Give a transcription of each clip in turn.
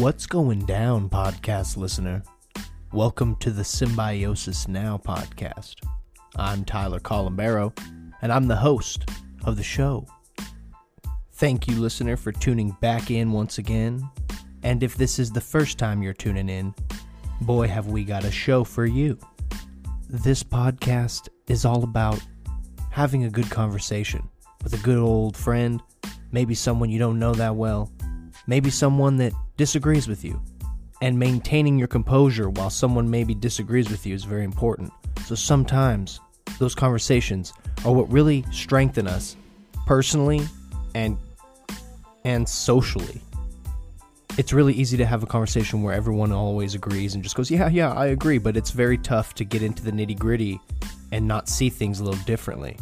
What's going down, podcast listener? Welcome to the Symbiosis Now podcast. I'm Tyler Colombero, and I'm the host of the show. Thank you, listener, for tuning back in once again. And if this is the first time you're tuning in, boy, have we got a show for you. This podcast is all about having a good conversation with a good old friend, maybe someone you don't know that well, maybe someone that disagrees with you. And maintaining your composure while someone maybe disagrees with you is very important. So sometimes those conversations are what really strengthen us personally and and socially. It's really easy to have a conversation where everyone always agrees and just goes, "Yeah, yeah, I agree," but it's very tough to get into the nitty-gritty and not see things a little differently.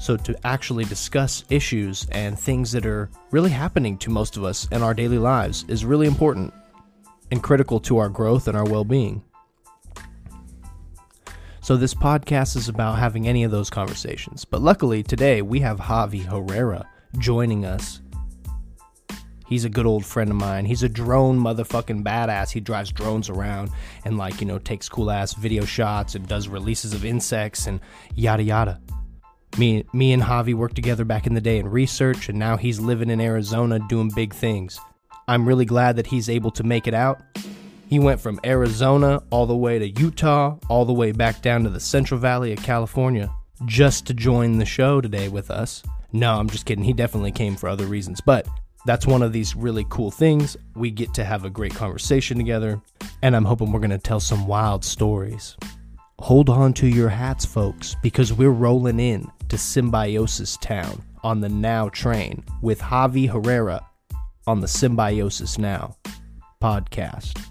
So, to actually discuss issues and things that are really happening to most of us in our daily lives is really important and critical to our growth and our well being. So, this podcast is about having any of those conversations. But luckily, today we have Javi Herrera joining us. He's a good old friend of mine. He's a drone motherfucking badass. He drives drones around and, like, you know, takes cool ass video shots and does releases of insects and yada yada. Me, me and Javi worked together back in the day in research, and now he's living in Arizona doing big things. I'm really glad that he's able to make it out. He went from Arizona all the way to Utah, all the way back down to the Central Valley of California, just to join the show today with us. No, I'm just kidding. He definitely came for other reasons, but that's one of these really cool things. We get to have a great conversation together, and I'm hoping we're going to tell some wild stories. Hold on to your hats, folks, because we're rolling in to Symbiosis Town on the Now train with Javi Herrera on the Symbiosis Now podcast.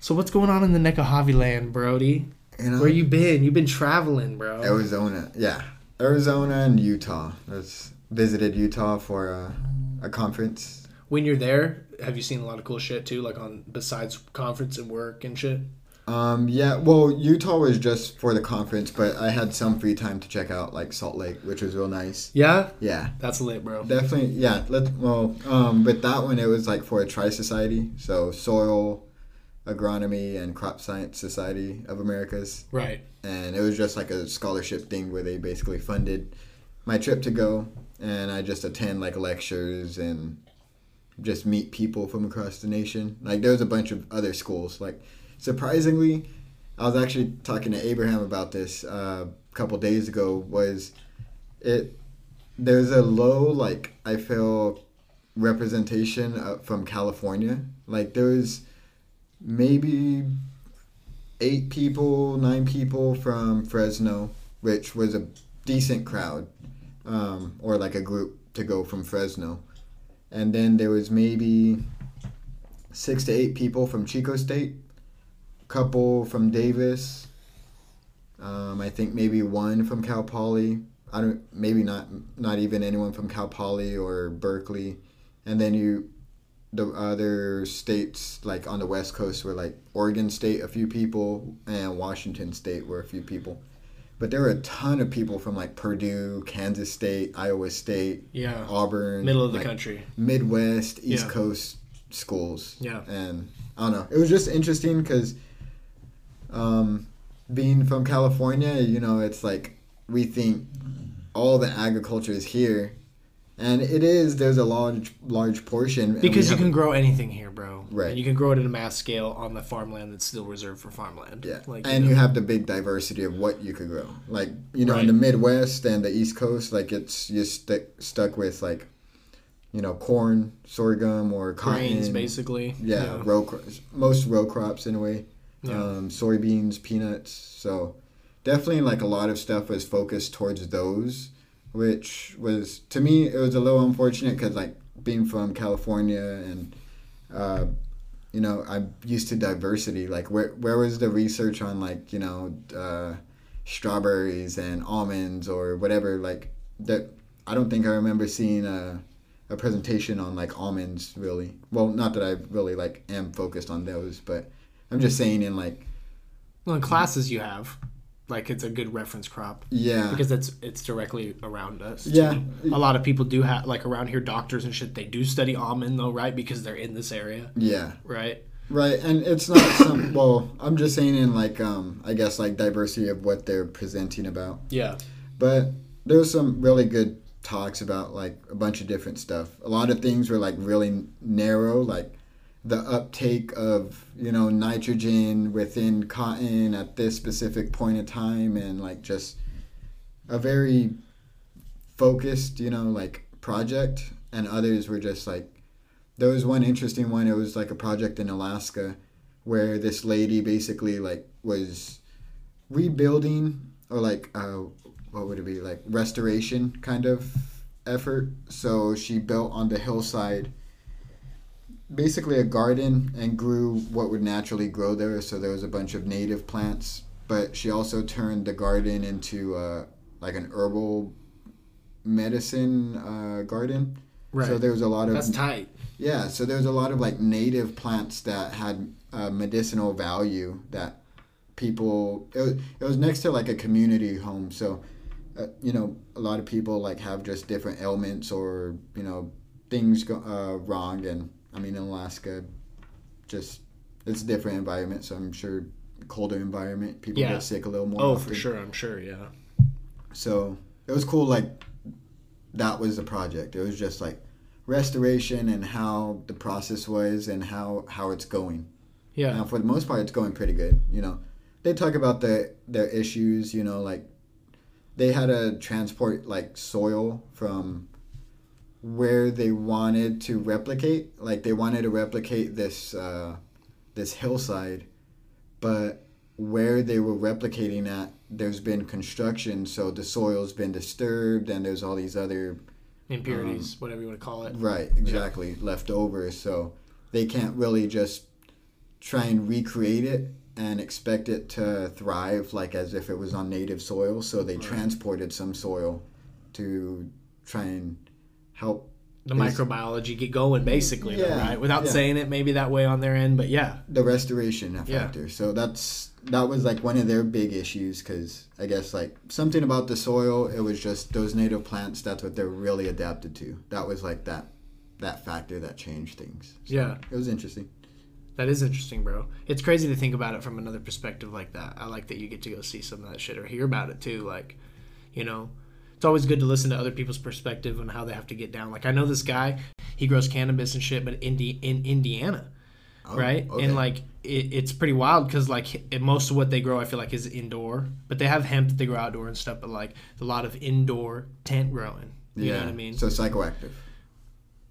So what's going on in the neck of Javi land, Brody? You know, Where you been? You've been traveling, bro. Arizona, yeah, Arizona and Utah. Was visited Utah for a, a conference. when you're there, have you seen a lot of cool shit too, like on besides conference and work and shit? Um, yeah, well, Utah was just for the conference, but I had some free time to check out like Salt Lake, which was real nice. Yeah, Yeah, that's lit, bro. definitely. Yeah, let well, um, with that one, it was like for a tri society, so soil, agronomy, and crop science society of Americas. Right. and it was just like a scholarship thing where they basically funded my trip to go and i just attend like lectures and just meet people from across the nation. Like there was a bunch of other schools. Like surprisingly i was actually talking to abraham about this uh, a couple days ago was it there's a low like i feel representation uh, from california. Like there was maybe eight people, nine people from Fresno, which was a decent crowd, um, or like a group to go from Fresno. And then there was maybe six to eight people from Chico State, couple from Davis. Um, I think maybe one from Cal Poly. I don't maybe not not even anyone from Cal Poly or Berkeley. And then you the other states like on the west coast were like Oregon State a few people and Washington State were a few people. But there were a ton of people from like Purdue, Kansas State, Iowa State, Yeah. Auburn, Middle of the like, country. Midwest, East Yeah. Coast schools. Yeah. And I don't know. It was just interesting because um, being from California, you know, it's like we think all the agriculture is here. And it is. There's a large, large portion Because you can grow anything here, bro. Right. And you can grow it at a mass scale on the farmland that's still reserved for farmland. Yeah, Like, and know. you have the big diversity of what you could grow. Like you know, Right. in the Midwest and the East Coast, like it's you're stuck stuck with like, you know, corn, sorghum, or cotton. grains, basically. Yeah, row cro- most row crops in a way. Yeah. Um, soybeans, peanuts. So definitely, like a lot of stuff was focused towards those, which was to me it was a little unfortunate because like being from California and. Uh, you know, I'm used to diversity. Like, where where was the research on like you know, uh, strawberries and almonds or whatever? Like that, I don't think I remember seeing a, a presentation on like almonds really. Well, not that I really like am focused on those, but I'm just saying in like Well, in classes you have. Like it's a good reference crop Yeah. because it's it's directly around us. too. Yeah. a lot of people do have like around here, doctors and shit. They do study almond though, right? Because they're in this area, yeah. right? Right, and it's not some. well, I'm just saying in like um, I guess like diversity of what they're presenting about. Yeah, But there's some really good talks about like a bunch of different stuff. A lot of things were like really narrow, like the uptake of you know nitrogen within cotton at this specific point in time, and like just a very focused, you know, like project. And others were just like there was one interesting one. It was like a project in Alaska where this lady basically like was rebuilding or like uh, what would it be like restoration kind of effort. So she built on the hillside basically a garden and grew what would naturally grow there. So there was a bunch of native plants, but she also turned the garden into uh, like an herbal medicine uh, garden. right. So there was a lot of That's tight. yeah, so there was a lot of like native plants that had uh, medicinal value that people. It was, it was next to like a community home, so uh, you know a lot of people like have just different ailments or you know things go uh, wrong, and I mean in Alaska, just it's a different environment, so I'm sure colder environment people Yeah. get sick a little more. Oh, often. for sure. I'm sure. Yeah. So it was cool. Like that was the project. It was just like restoration and how the process was and how how it's going. Yeah. Now, for the most part, it's going pretty good. You know, they talk about the their issues. You know, like they had to transport like soil from where they wanted to replicate. Like they wanted to replicate this uh, this hillside, but where they were replicating that, there's been construction, so the soil's been disturbed, and there's all these other Impurities, Um, whatever you want to call it. Right, exactly. Left over, so they can't really just try and recreate it and expect it to thrive like as if it was on native soil. So they Right. transported some soil to try and help The microbiology get going, basically, though, right? Without yeah. saying it, maybe that way on their end, but yeah, the restoration Yeah. factor. So that's that was like one of their big issues because I guess like something about the soil. It was just those native plants. That's what they're really adapted to. That was like that that factor that changed things. So yeah. it was interesting. That is interesting, bro. It's crazy to think about it from another perspective like that. I like that you get to go see some of that shit or hear about it too. Like, you know, it's always good to listen to other people's perspective on how they have to get down. Like, I know this guy, he grows cannabis and shit, but in, in Indiana, Oh, right? okay. And like, it, it's pretty wild because like it, most of what they grow, I feel like, is indoor. But they have hemp that they grow outdoor and stuff. But like a lot of indoor tent growing. You know what I mean? So psychoactive,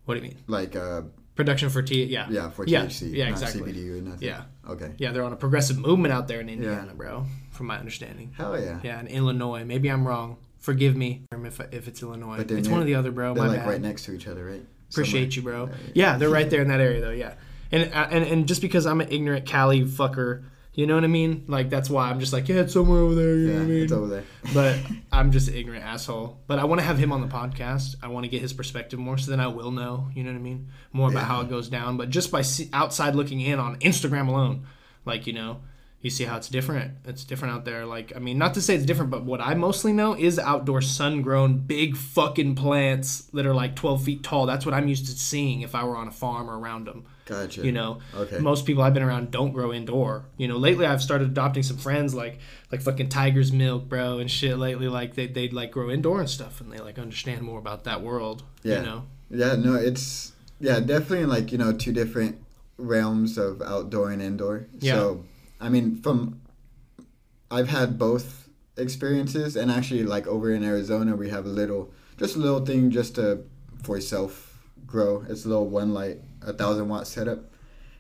what do you mean? like uh, Production for T? Yeah. yeah, for Yeah, THC, yeah, exactly. CBD or nothing. Yeah. Okay. Yeah, they're on a progressive movement out there in Indiana, bro. From my understanding. Hell yeah. Yeah, in Illinois. Maybe I'm wrong. Forgive me if, if it's Illinois. But It's one or the other, bro. They're My like bad. right next to each other, right? Appreciate you, bro. Yeah, Yeah, they're right there in that area, though. Yeah, and uh, and and just because I'm an ignorant Cali fucker, you know what I mean? Like that's why I'm just like, yeah, it's somewhere over there. You Yeah, know what I mean? it's over there. but I'm just an ignorant asshole. But I want to have him on the podcast. I want to get his perspective more, so then I will know. You know what I mean? More about Yeah. how it goes down. But just by see, outside looking in on Instagram alone, like you know, you see how it's different. It's different out there. Like I mean, not to say it's different, but what I mostly know is outdoor sun-grown big fucking plants that are like 12 feet tall. That's what I'm used to seeing if I were on a farm or around them. Gotcha. You know, Okay. most people I've been around don't grow indoor. You know, lately I've started adopting some friends like like fucking Tiger's Milk, bro, and shit. Lately, like they they like grow indoor and stuff, and they like understand more about that world. Yeah. You know, Yeah, no, it's yeah, definitely like you know two different realms of outdoor and indoor. Yeah. So, I mean, from I've had both experiences, and actually, like over in Arizona, we have a little, just a little thing just to for self grow. It's a little one light, a thousand watt setup,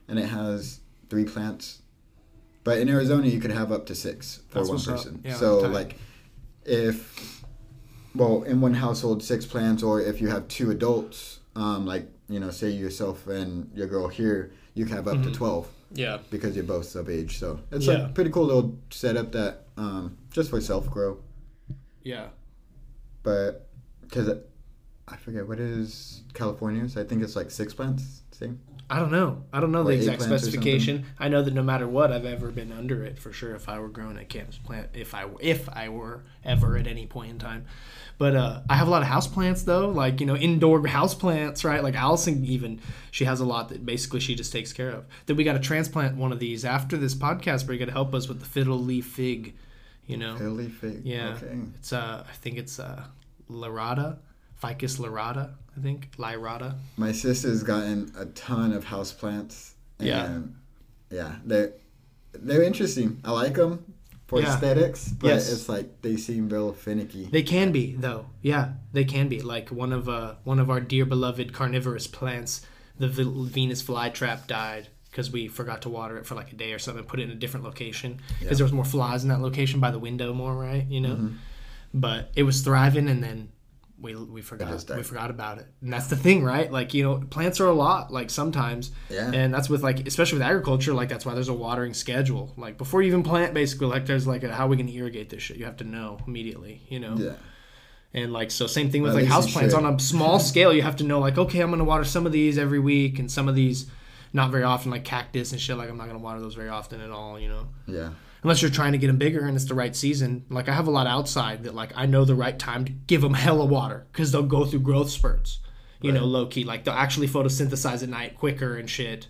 and it has three plants. But in Arizona, you could have up to six for That's one person. Yeah, so like, if well, in one household, six plants, or if you have two adults, um, like you know, say yourself and your girl here, you can have up to Mhm. twelve yeah, because you're both of age. So it's Yeah. a pretty cool little setup that um, just for self grow. yeah. But because I forget what is California's, I think it's like six plants, thing? I don't know. I don't know the exact specification. I know that no matter what, I've ever been under it for sure. If I were growing a cannabis plant, if I if I were ever at any point in time, but uh, I have a lot of house plants though, like you know indoor house plants, right? Like Allison even she has a lot that basically she just takes care of. Then we got to transplant one of these after this podcast. Where you got to help us with the fiddle leaf fig, you know. Early fig. Yeah, Okay. it's uh, I think it's uh, Lyrata, Ficus lyrata, I think Lyrata. My sister's gotten a ton of houseplants. Yeah. And yeah, they're they're interesting. I like them for Yeah. aesthetics, but Yes. it's like they seem real finicky. They can be though. Yeah, they can be. Like one of uh one of our dear beloved carnivorous plants, the v- Venus flytrap died because we forgot to water it for like a day or something. And put it in a different location because Yeah. there was more flies in that location by the window more, right? You know. But it was thriving, and then we we forgot we forgot about it. And that's the thing, right? Like you know, plants are a lot. Like sometimes, Yeah. and that's with like especially with agriculture. Like that's why there's a watering schedule. Like before you even plant, basically, like there's like a, how are we going to irrigate this shit? You have to know immediately. You know. yeah. And like so, same thing with At like house plants on a small scale. You have to know like, okay, I'm gonna water some of these every week, and some of these not very often, like cactus and shit. Like I'm not gonna water those very often at all. You know, Yeah. unless you're trying to get them bigger and it's the right season. Like I have a lot outside that like I know the right time to give them hella water because they'll go through growth spurts. You know, low key, like they'll actually photosynthesize at night quicker and shit.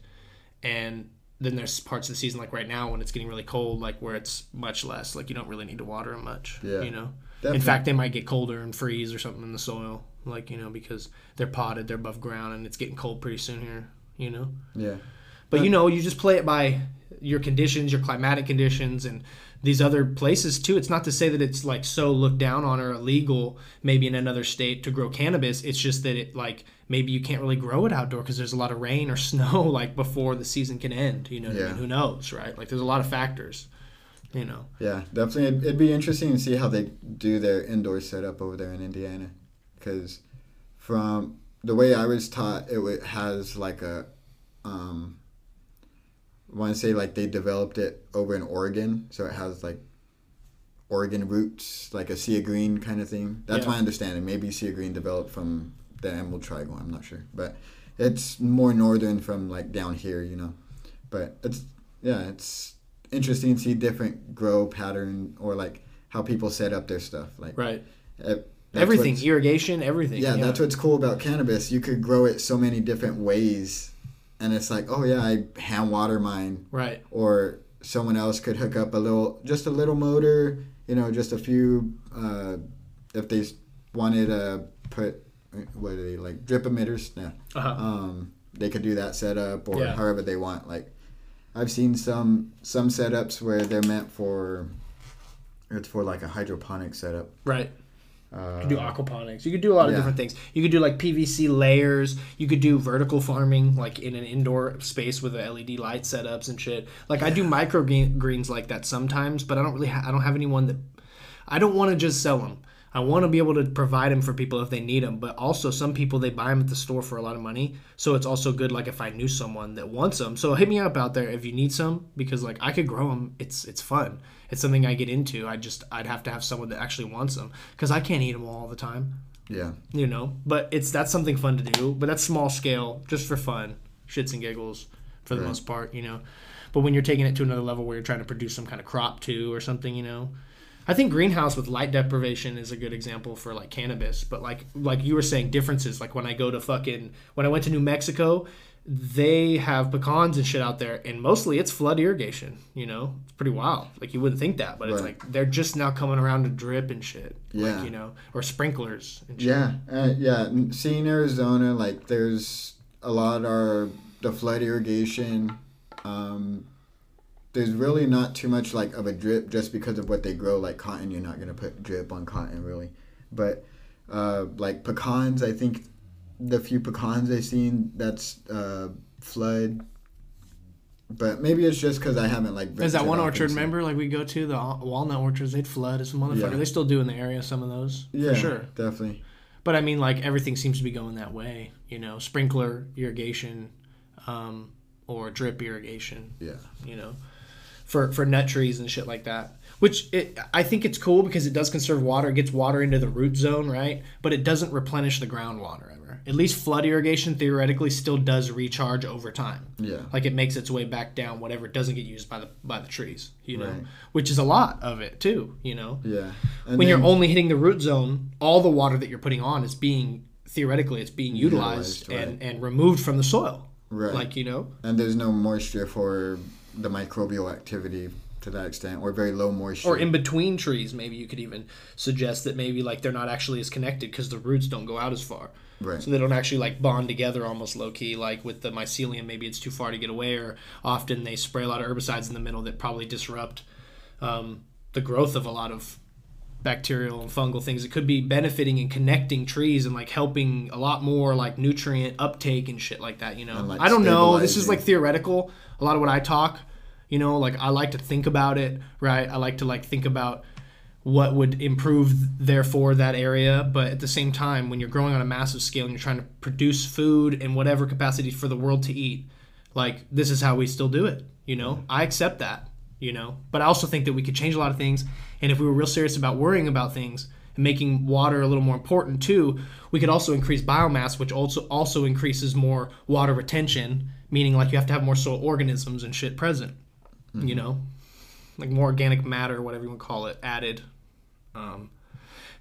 And then there's parts of the season like right now when it's getting really cold, like where it's much less. Like you don't really need to water them much. Yeah. You know. Definitely. In fact, they might get colder and freeze or something in the soil, like you know, because they're potted, they're above ground, and it's getting cold pretty soon here. You know. Yeah. But you know, you just play it by your conditions, your climatic conditions, and these other places too. It's not to say that it's like so looked down on or illegal, maybe in another state to grow cannabis. It's just that it like maybe you can't really grow it outdoor because there's a lot of rain or snow like before the season can end. You know, what I Yeah. mean? who knows, right? Like there's a lot of factors. You know, Yeah, definitely. It'd, it'd be interesting to see how they do their indoor setup over there in Indiana, because from the way I was taught, it has like a, um, I want to say like they developed it over in Oregon, so it has like Oregon roots, like a sea of green kind of thing. That's Yeah. my understanding. Maybe sea of green developed from the Emerald Triangle. I'm not sure, but it's more northern from like down here, you know. But it's yeah, it's interesting to see different grow pattern or like how people set up their stuff. Like right? eh, that's everything, irrigation, everything. Yeah, that's what's cool about cannabis. You could grow it so many different ways, and it's like, oh yeah, I hand water mine, right. or someone else could hook up a little, just a little motor, you know, just a few. Uh, if they wanted to put, what are they like drip emitters? Yeah Uh-huh. um, they could do that setup or Yeah. however they want. Like I've seen some some setups where they're meant for it's for like a hydroponic setup. right. Uh, You could do aquaponics. You could do a lot of yeah. different things. You could do like PVC layers. You could do vertical farming, like in an indoor space with the LED light setups and shit. Like I do micro greens like that sometimes, but I don't really. Ha- I don't have anyone that. I don't want to just sell them. I want to be able to provide them for people if they need them. But also, some people they buy them at the store for a lot of money. So it's also good, like if I knew someone that wants them. So hit me up out there if you need some, because like I could grow them. It's it's fun. It's something I get into. I just I'd have to have someone that actually wants them, because I can't eat them all the time yeah, you know but it's that's something fun to do but that's small scale just for fun shits and giggles for the Right. most part you know but when you're taking it to another level where you're trying to produce some kind of crop too or something you know i think greenhouse with light deprivation is a good example for like cannabis but like like you were saying differences like when i go to fucking when i went to new mexico they have pecans and shit out there and mostly it's flood irrigation you know it's pretty wild like you wouldn't think that but it's Right. like they're just now coming around to drip and shit Yeah. like you know or sprinklers and shit. yeah, uh, yeah. Seeing Arizona, like there's a lot of the flood irrigation. Um, there's really not too much like of a drip just because of what they grow. Like cotton, you're not gonna put drip on cotton really, but uh, like pecans, I think the few pecans I've seen that's uh, flood. But maybe it's just because I haven't like. There's that one orchard, remember? Like we go to the walnut orchards, they'd flood It's a motherfucker. Yeah. They still do in the area some of those, Yeah, for sure. definitely. But I mean, like everything seems to be going that way. You know, sprinkler irrigation, um, or drip irrigation. Yeah. You know, for for nut trees and shit like that. Which it, I think it's cool because it does conserve water, it gets water into the root zone, right? But it doesn't replenish the groundwater ever. At least flood irrigation theoretically still does recharge over time. Yeah. Like it makes its way back down whatever doesn't get used by the by the trees, you know. Right. Which is a lot of it too, you know. Yeah. And when you're only hitting the root zone, all the water that you're putting on is being theoretically it's being utilized, Utilized, and and removed from the soil. Right. Like, you know. and there's no moisture for the microbial activity to that extent, or very low moisture. or in between trees maybe you could even suggest that maybe like they're not actually as connected because the roots don't go out as far. Right. so they don't actually like bond together almost low key like with the mycelium. Maybe it's too far to get away or often they spray a lot of herbicides in the middle that probably disrupt um, the growth of a lot of bacterial and fungal things. It could be benefiting and connecting trees and like helping a lot more like nutrient uptake and shit like that you know? Like, i don't know. This is like theoretical. A lot of what i talk you know like i like to think about it right? I like to like think about what would improve therefore that area. But at the same time when you're growing on a massive scale and you're trying to produce food in whatever capacity for the world to eat like this is how we still do it you know? I accept that you know? But i also think that we could change a lot of things. And if we were real serious about worrying about things and making water a little more important too we could also increase biomass which also also increases more water retention meaning like you have to have more soil organisms and shit present you know like more organic matter whatever you want to call it added um,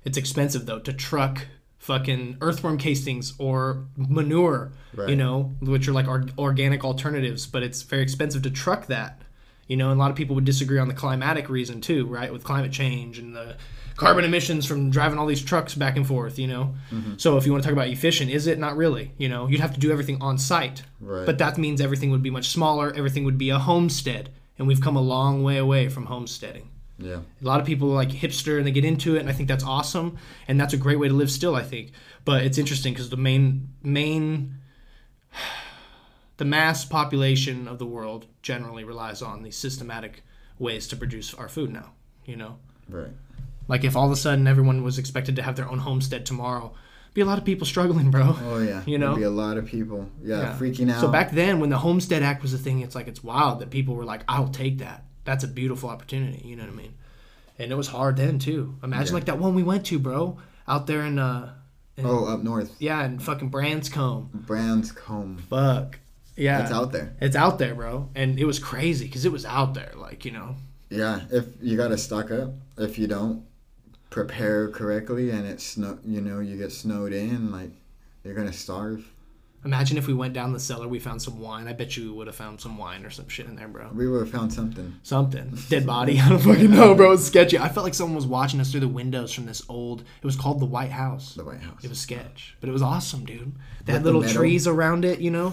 it's expensive though to truck fucking earthworm casings or manure, you know, which are like or- organic alternatives, but it's very expensive to truck that. You know, and a lot of people would disagree on the climatic reason too, right? With climate change and the carbon emissions from driving all these trucks back and forth, you know. So if you want to talk about efficient, is it not really? You know, you'd have to do everything on site. Right. But that means everything would be much smaller, everything would be a homestead, and we've come a long way away from homesteading. yeah. A lot of people are like hipster and they get into it, and I think that's awesome, and that's a great way to live still. I think, but it's interesting because the main main the mass population of the world generally relies on these systematic ways to produce our food now. You know, Right. like if all of a sudden everyone was expected to have their own homestead tomorrow, be a lot of people struggling, bro. Oh yeah. You know? There'd be a lot of people. Yeah, Yeah. freaking out. So back then, when the Homestead Act was a thing, it's like it's wild that people were like, "I'll take that. That's a beautiful opportunity." You know what I mean? And it was hard then too. Imagine Yeah. like that one we went to, bro, out there in uh, in, Oh, up north, yeah, in fucking Branscomb. Branscomb. Fuck, yeah, It's out there. It's out there, bro, and it was crazy because it was out there, like you know. Yeah, if you gotta stock up. If you don't prepare correctly and it's snow, you know, you get snowed in, like you're gonna starve. Imagine if we went down the cellar, we found some wine. I bet you we would have found some wine or some shit in there, bro. We would have found something. Something. Dead body. I don't fucking know, bro. It's sketchy. I felt like someone was watching us through the windows from this old. It was called the White House. The White House. It was sketch, but it was awesome, dude. They had the little meadow? trees around it, you know.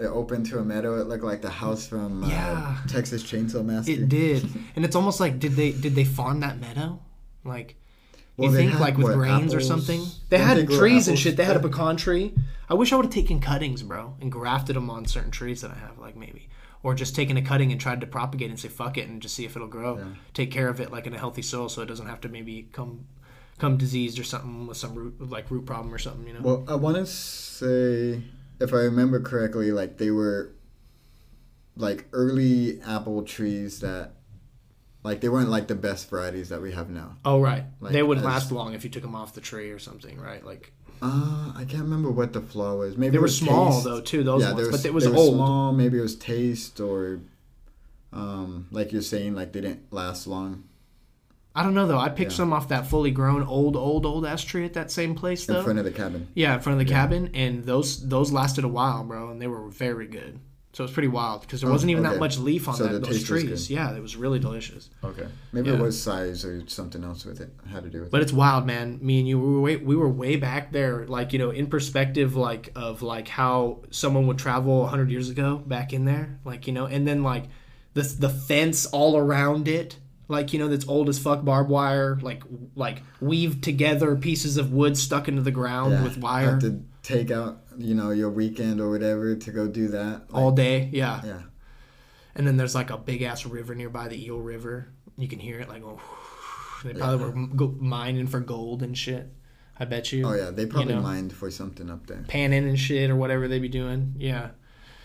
It opened to a meadow. It looked like the house from uh, Yeah. Texas Chainsaw Massacre. It did, and it's almost like did they did they farm that meadow? Like Well, you think had, like with what, grains or something? They Didn't had they trees and shit. They had a pecan tree. I wish I would have taken cuttings, bro, and grafted them on certain trees that I have, like maybe, or just taken a cutting and tried to propagate and say fuck it and just see if it'll grow. Yeah. Take care of it like in a healthy soil, so it doesn't have to maybe come come diseased or something with some root like root problem or something. You know. Well, I want to say, if I remember correctly, like they were like early apple trees that, like they weren't like the best varieties that we have now. oh right, like, they wouldn't as- last long if you took them off the tree or something, right? Like Uh, I can't remember what the flaw was. Maybe they were was small taste. though too. Those yeah, ones, they but it was they were old. small. Maybe it was taste or, um, like you're saying, like they didn't last long I don't know though. I picked Yeah. some off that fully grown old, old, old ass tree at that same place in front of the cabin. yeah, in front of the Yeah. cabin, and those those lasted a while, bro, and they were very good. So it was pretty wild because there Oh, wasn't even that much leaf on So that, those trees. Yeah, it was really delicious. Okay. Maybe Yeah. it was size or something else with it. Had to do with it. But it. it's wild, man. Me and you, we were way, we were way back there, like you know, in perspective, like of like how someone would travel hundred years ago back in there, like you know, and then like the the fence all around it, like you know, that's old as fuck barbed wire, like like weaved together pieces of wood stuck into the ground Yeah. with wire Have to take out, you know, your weekend or whatever to go do that. Like, all day. Yeah. yeah. And then there's like a big ass river nearby, the Eel River. You can hear it like, oh, they probably Yeah. were go- mining for gold and shit. I bet you. Oh yeah, they probably know. mined for something up there. panning and shit or whatever they be doing. Yeah.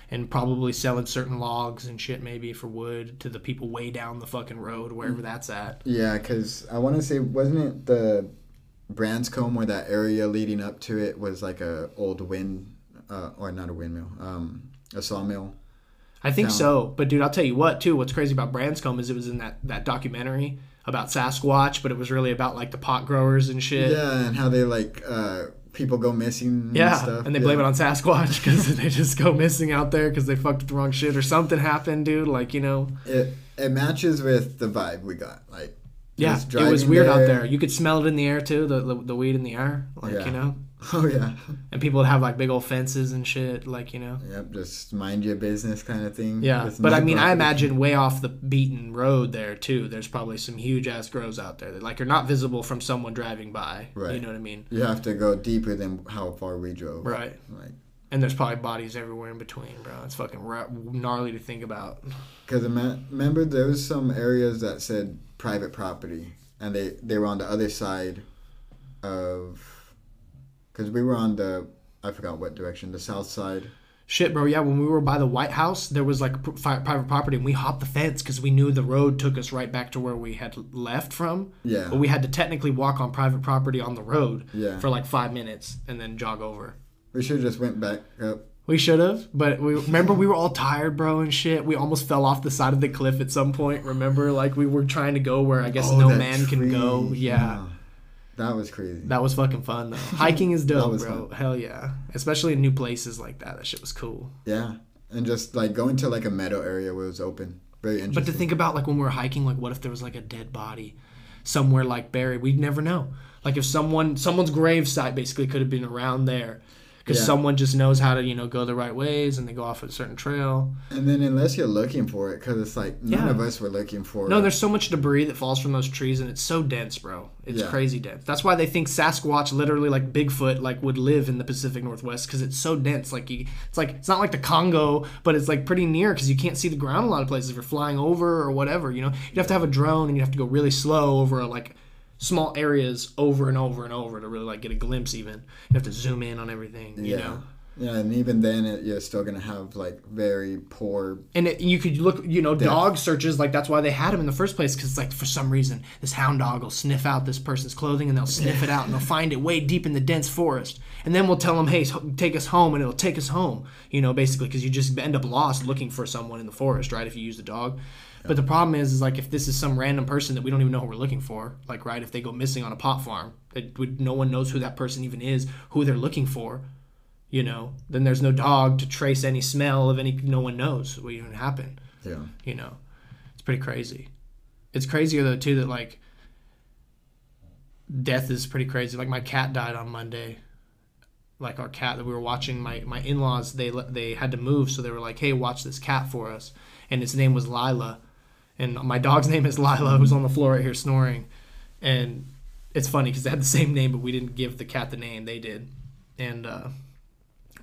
and probably selling certain logs and shit maybe for wood to the people way down the fucking road wherever mm. that's at. Yeah, because I want to say, wasn't it the Branscomb where that area leading up to it was like a old wind, uh, or not a windmill, um, a sawmill. I think No. so. But dude, I'll tell you what too. What's crazy about Branscomb is it was in that that documentary about Sasquatch, but it was really about like the pot growers and shit. Yeah, and how they like uh, people go missing. And Yeah, stuff. and they yeah. blame it on Sasquatch because they just go missing out there because they fucked with the wrong shit or something happened, dude. Like you know, It it matches with the vibe we got. Like yeah, it was weird out there. You could smell it in the air too, the the, the weed in the air, like Yeah. you know. Oh yeah. And people would have like big old fences and shit, like you know. Yep. Just mind your business kind of thing. Yeah, but I mean, I imagine way off the beaten road there too. There's probably some huge ass grows out there that like are not visible from someone driving by. Right. You know what I mean? you have to go deeper than how far we drove. Right. Like, And there's probably bodies everywhere in between, bro. It's fucking gnarly to think about. because remember there was some areas that said private property, and they they were on the other side of, because we were on the I forgot what direction, the south side. Shit, bro. Yeah, when we were by the White House, there was like pr- private property, and we hopped the fence because we knew the road took us right back to where we had left from. Yeah. But we had to technically walk on private property on the road Yeah. for like five minutes and then jog over. We should have just went back up. We should have, but we remember we were all tired, bro, and shit. We almost fell off the side of the cliff at some point. Remember, like we were trying to go where I guess Oh, no man can go. Yeah, That was crazy. that was fucking fun though. Hiking is dope, bro. Hell yeah, especially in new places like that. That shit was cool. Yeah. And just like going to like a meadow area where it was open. Very interesting. But to think about like when we were hiking, like what if there was like a dead body somewhere like buried? We'd never know. Like if someone someone's grave site basically could have been around there. Because Yeah. someone just knows how to, you know, go the right ways and they go off a certain trail. And then unless you're looking for it, because it's like none Yeah. of us were looking for it. No, it. there's so much debris that falls from those trees, and it's so dense, bro. It's Yeah. crazy dense. That's why they think Sasquatch, literally like Bigfoot, like would live in the Pacific Northwest because it's so dense. Like you, it's like it's not like the Congo, but it's like pretty near because you can't see the ground a lot of places if you're flying over or whatever. You know, you'd have to have a drone and you have to go really slow over like small areas over and over and over to really like get a glimpse. Even you have to zoom in on everything. You yeah. know. Yeah, and even then, it, you're still gonna have like very poor. And it, you could look, you know, dog searches like that's why they had them in the first place because like for some reason this hound dog will sniff out this person's clothing and they'll sniff it out and they'll find it way deep in the dense forest and then we'll tell them, hey, so- take us home and it'll take us home, you know, basically because you just end up lost looking for someone in the forest, right? If you use the dog. But the problem is, is like if this is some random person that we don't even know who we're looking for, like right, if they go missing on a pot farm, that would no one knows who that person even is, who they're looking for you know, then there's no dog to trace any smell of any. No one knows what even happened. Yeah. You know, it's pretty crazy. It's crazier though too that like death is pretty crazy. Like my cat died on Monday. Like our cat that we were watching, my my in laws they they had to move, so they were like, "Hey, watch this cat for us," and its name was Lila, and my dog's name is Lila, who's on the floor right here snoring, and it's funny because they had the same name, but we didn't give the cat the name; they did, and uh,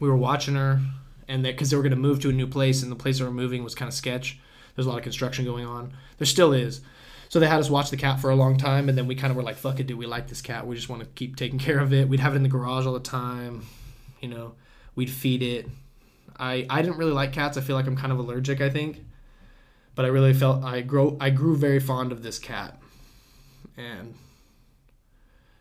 we were watching her, and because they were going to move to a new place, and the place they were moving was kind of sketch. There's a lot of construction going on. There still is. So they had us watch the cat for a long time, and then we kind of were like, "Fuck it, dude. We like this cat. We just want to keep taking care of it." We'd have it in the garage all the time. You know, we'd feed it. I I didn't really like cats. I feel like I'm kind of allergic. I think, but I really felt I grow I grew very fond of this cat, and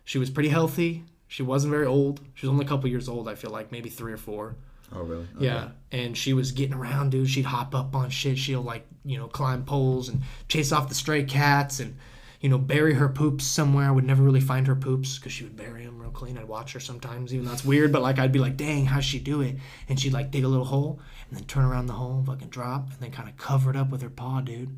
she was pretty healthy. She wasn't very old. She was only a couple years old. I feel like maybe three or four. Oh really? Yeah, and she was getting around, dude. She'd hop up on shit. She'll like, you know, climb poles and chase off the stray cats and, you know, bury her poops somewhere. I would never really find her poops because she would bury them real clean. I'd watch her sometimes, even though it's weird. But like, I'd be like, dang, how'd she do it? And she'd like dig a little hole and then turn around the hole, fucking drop, and then kind of cover it up with her paw, dude,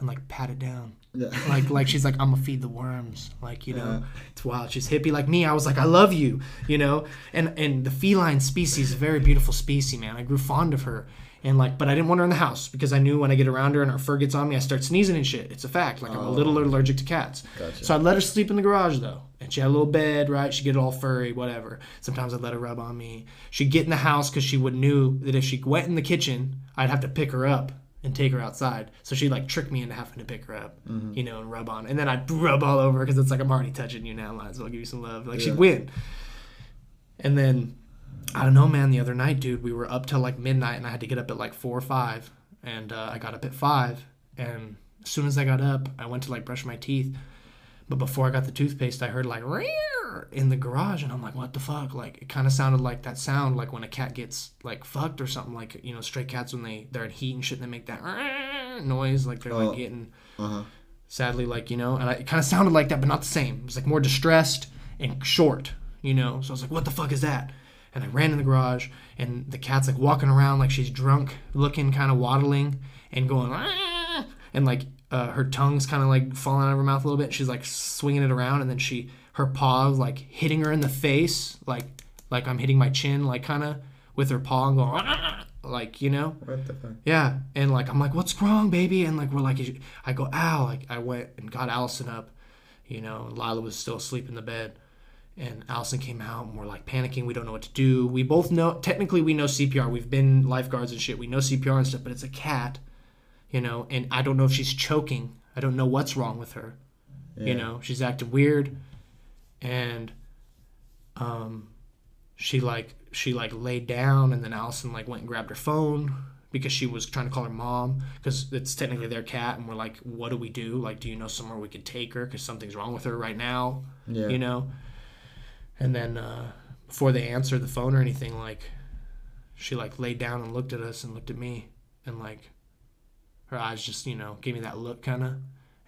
and like pat it down. Yeah. Like, like she's like, I'm gonna feed the worms. Like, you know, it's wild. She's hippie like me. I was like, I love you, you know. And and the feline species is a very beautiful species, man. I grew fond of her, and like, but I didn't want her in the house because I knew when I get around her and her fur gets on me, I start sneezing and shit. It's a fact. Like, I'm a little oh. allergic to cats. Gotcha. So I'd let her sleep in the garage though, and she had a little bed, right? She'd get all furry, whatever. Sometimes I'd let her rub on me. She'd get in the house because she would knew that if she went in the kitchen, I'd have to pick her up and take her outside. So she'd like trick me into having to pick her up, mm-hmm. you know, and rub on. And then I'd rub all over because it's like I'm already touching you now. Might as well give you some love. Like Yeah. she'd win. And then I don't know, man. The other night, dude, we were up till like midnight, and I had to get up at like four or five, and uh, I got up at five, and as soon as I got up, I went to like brush my teeth, but before I got the toothpaste, I heard like "Rear" in the garage, and I'm like, what the fuck? Like it kind of sounded like that sound, like when a cat gets like fucked or something, like you know, stray cats when they they're in heat and shit, and they make that noise, like they're Oh. like getting Uh-huh. sadly like you know and I, it kind of sounded like that but not the same it was like more distressed and short you know so i was like what the fuck is that and i ran in the garage and the cat's like walking around like she's drunk looking kind of waddling and going "Ah," and like uh, her tongue's kind of like falling out of her mouth a little bit she's like swinging it around and then she her paw like hitting her in the face like like i'm hitting my chin like kind of with her paw and going "Ah," like you know What the fuck? yeah, and like I'm like, "What's wrong, baby?" And like we're like, I go, "Ow!" Like I went and got Allison up, you know. And Lila was still asleep in the bed, and Allison came out, and we're like panicking. We don't know what to do. We both know. Technically, we know CPR. We've been lifeguards and shit. We know CPR and stuff, but it's a cat, you know. And I don't know if she's choking. I don't know what's wrong with her. You know, she's acting weird, and um, she like she like laid down and then Allison like went and grabbed her phone because she was trying to call her mom because it's technically their cat and we're like what do we do like do you know somewhere we could take her because something's wrong with her right now Yeah. you know and then uh, before they answered the phone or anything like she like laid down and looked at us and looked at me and like her eyes just you know gave me that look kind of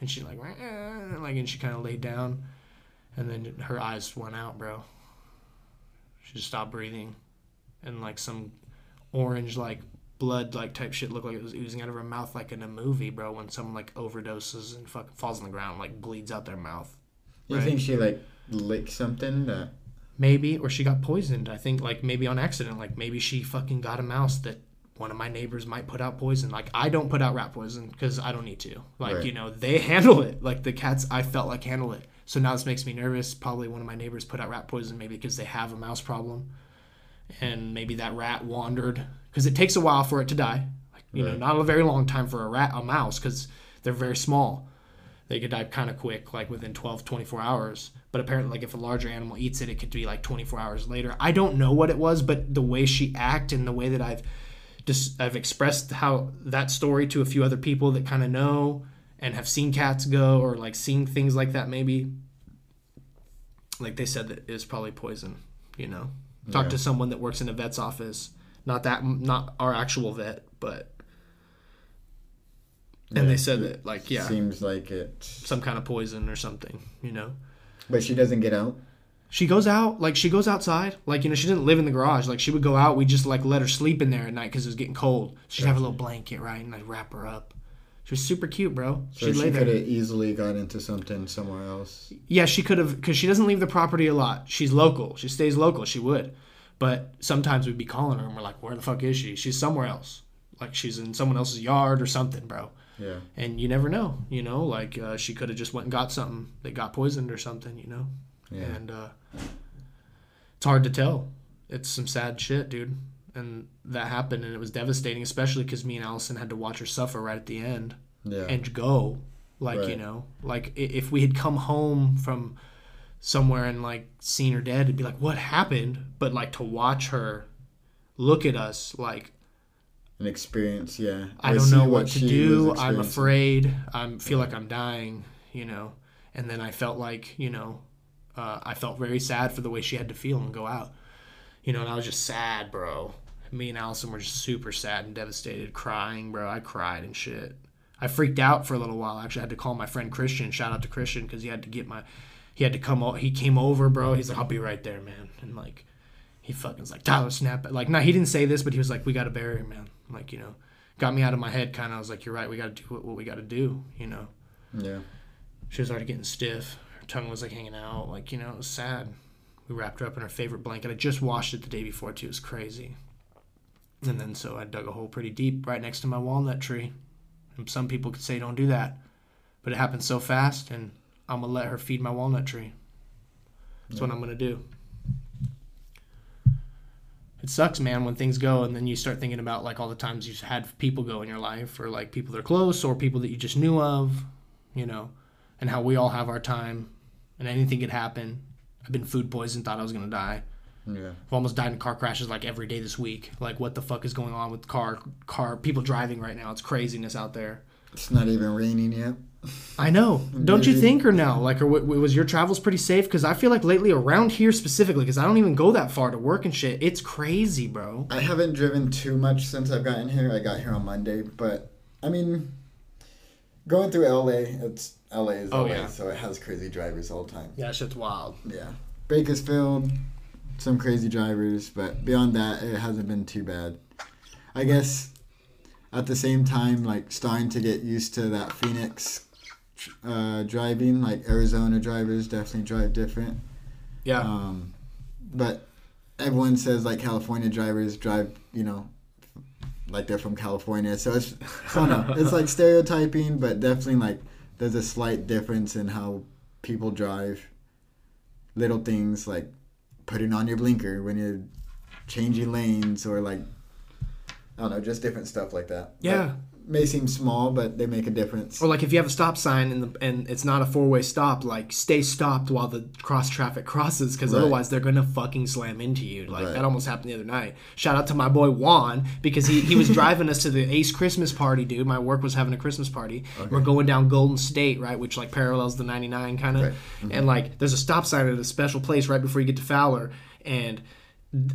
and she like "Eh," like and she kind of laid down. And then her eyes went out bro. She just stopped breathing. And like some orange like blood like type shit looked like it was oozing out of her mouth like in a movie bro when someone like overdoses and fucking falls on the ground like bleeds out their mouth. You Right. think she like licked something that maybe or she got poisoned i think like maybe on accident like maybe she fucking got a mouse that one of my neighbors might put out poison. Like i don't put out rat poison because i don't need to. Like Right. you know they handle it. Like the cats i felt like handle it. So now this makes me nervous. Probably one of my neighbors put out rat poison maybe because they have a mouse problem. And maybe that rat wandered. Because it takes a while for it to die. Like you know not a very long time for a rat a mouse because they're very small. They could die kind of quick like within 12 24 hours but apparently like if a larger animal eats it it could be like 24 hours later i don't know what it was but the way she act and the way that i've just i've expressed how that story to a few other people that kind of know and have seen cats go or like seen things like that maybe like they said that it was probably poison you know talk Yeah. to someone that works in a vet's office not that not our actual vet but and Yeah, they said that like yeah seems like it. some kind of poison or something, you know. But she doesn't get out. She goes out, like she goes outside, like you know she didn't live in the garage. Like she would go out, we just like let her sleep in there at night because it was getting cold. She'd have a little blanket, right, and I'd wrap her up. She was super cute, bro. So She'd she could have easily got into something somewhere else. Yeah, she could have because she doesn't leave the property a lot. She's local. She stays local. She would, but sometimes we'd be calling her and we're like, "Where the fuck is she? She's somewhere else. Like she's in someone else's yard or something, bro." Yeah. And you never know, you know. Like uh, she could have just went and got something that got poisoned or something, you know. Yeah. and uh, it's hard to tell. It's some sad shit, dude. And that happened, and it was devastating, especially because me and Allison had to watch her suffer right at the end Yeah. and go. Like you know, like if we had come home from somewhere and like seen her dead, it'd be like, what happened? But like to watch her look at us, like An experience. Yeah. I don't know what to do. I'm afraid. I feel like I'm dying, you know. And then I felt like, you know, uh, I felt very sad for the way she had to feel and go out, you know. And I was just sad, bro. Me and Allison were just super sad and devastated, crying, bro. I cried and shit. I freaked out for a little while. Actually, I had to call my friend Christian. Shout out to Christian because he had to get my, he had to come. o- He came over, bro. He's like, I'll be right there, man. And like, he fucking was like, Tyler, snap it. Like, no, he didn't say this, but he was like, we got to bury him, man. Like, you know, got me out of my head kind of. I was like, you're right. We got to do what, what we got to do, you know. Yeah. She was already getting stiff. Her tongue was like hanging out. Like, you know, it was sad. We wrapped her up in her favorite blanket. I just washed it the day before, too. It was crazy. And then so I dug a hole pretty deep right next to my walnut tree. And some people could say don't do that. But it happened so fast, and I'm going to let her feed my walnut tree. That's what I'm going to do. It sucks, man, when things go and then you start thinking about like all the times you've had people go in your life or like people that are close or people that you just knew of, you know, and how we all have our time and anything could happen. I've been food poisoned, thought I was going to die. Yeah. I've almost died in car crashes like every day this week. Like, what the fuck is going on with car car people driving right now? It's craziness out there. It's not even raining yet. I know. Don't you think, or no? Like, or w- was your travels pretty safe? Because I feel like lately around here specifically, because I don't even go that far to work and shit. It's crazy, bro. I haven't driven too much since I've gotten here. I got here on Monday, but I mean, going through LA, it's LA is Oh, LA, yeah. so it has crazy drivers all the time. Yeah, shit's wild. Yeah, Bakersfield, some crazy drivers, but beyond that, it hasn't been too bad. I guess at the same time, like starting to get used to that Phoenix uh, driving. Like Arizona drivers definitely drive different. Yeah. Um, but everyone says like California drivers drive, you know, like they're from California. So it's I don't know. It's like stereotyping, but definitely like there's a slight difference in how people drive. Little things like putting on your blinker when you're changing lanes or like I don't know, just different stuff like that. Yeah. May seem small, but they make a difference. Or like if you have a stop sign and the, and it's not a four way stop, like stay stopped while the cross traffic crosses, because Right. otherwise they're gonna fucking slam into you. Like Right. that almost happened the other night. Shout out to my boy Juan because he, he was driving us to the Ace Christmas party, dude. My work was having a Christmas party. We're going down Golden State, right, which like parallels the 99 kind of, Right. Mm-hmm. and like there's a stop sign at a special place right before you get to Fowler, and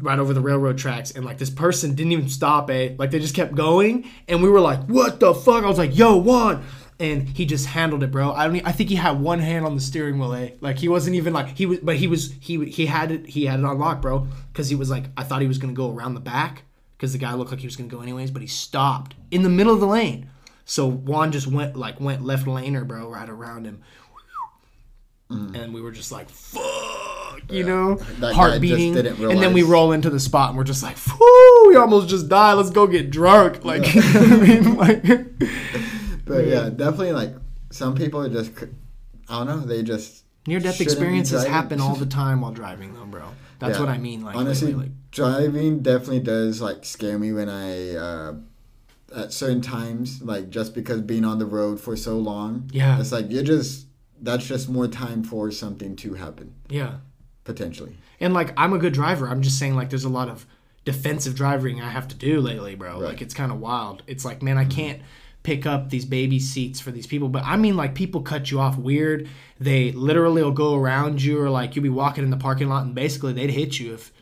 right over the railroad tracks and like this person didn't even stop eh like they just kept going and we were like what the fuck? I was like yo Juan and he just handled it bro. I don't i think he had one hand on the steering wheel eh? Like he wasn't even like he was but he was he he had it he had it on lock bro because he was like i thought he was gonna go around the back because the guy looked like he was gonna go anyways but he stopped in the middle of the lane. So juan just went like went left laner bro right around him. And we were just like fuck you know That heart beating and then we roll into the spot and we're just like whoo we almost just died. Let's go get drunk. Like what i mean? Like But yeah, definitely like some people are just I don't know, they just near death experiences happen all the time while driving though bro. That's Yeah. what i mean like honestly literally, driving definitely does like scare me when I uh at certain times like just because being on the road for so long. Yeah. it's like you're just that's just more time for something to happen. Yeah potentially. And like i'm a good driver. I'm just saying like there's a lot of defensive driving i have to do lately bro. Right. like it's kind of wild. It's like man i mm-hmm. can't pick up these baby seats for these people. But i mean like people cut you off weird. They literally will go around you or like you'll be walking in the parking lot and basically they'd hit you if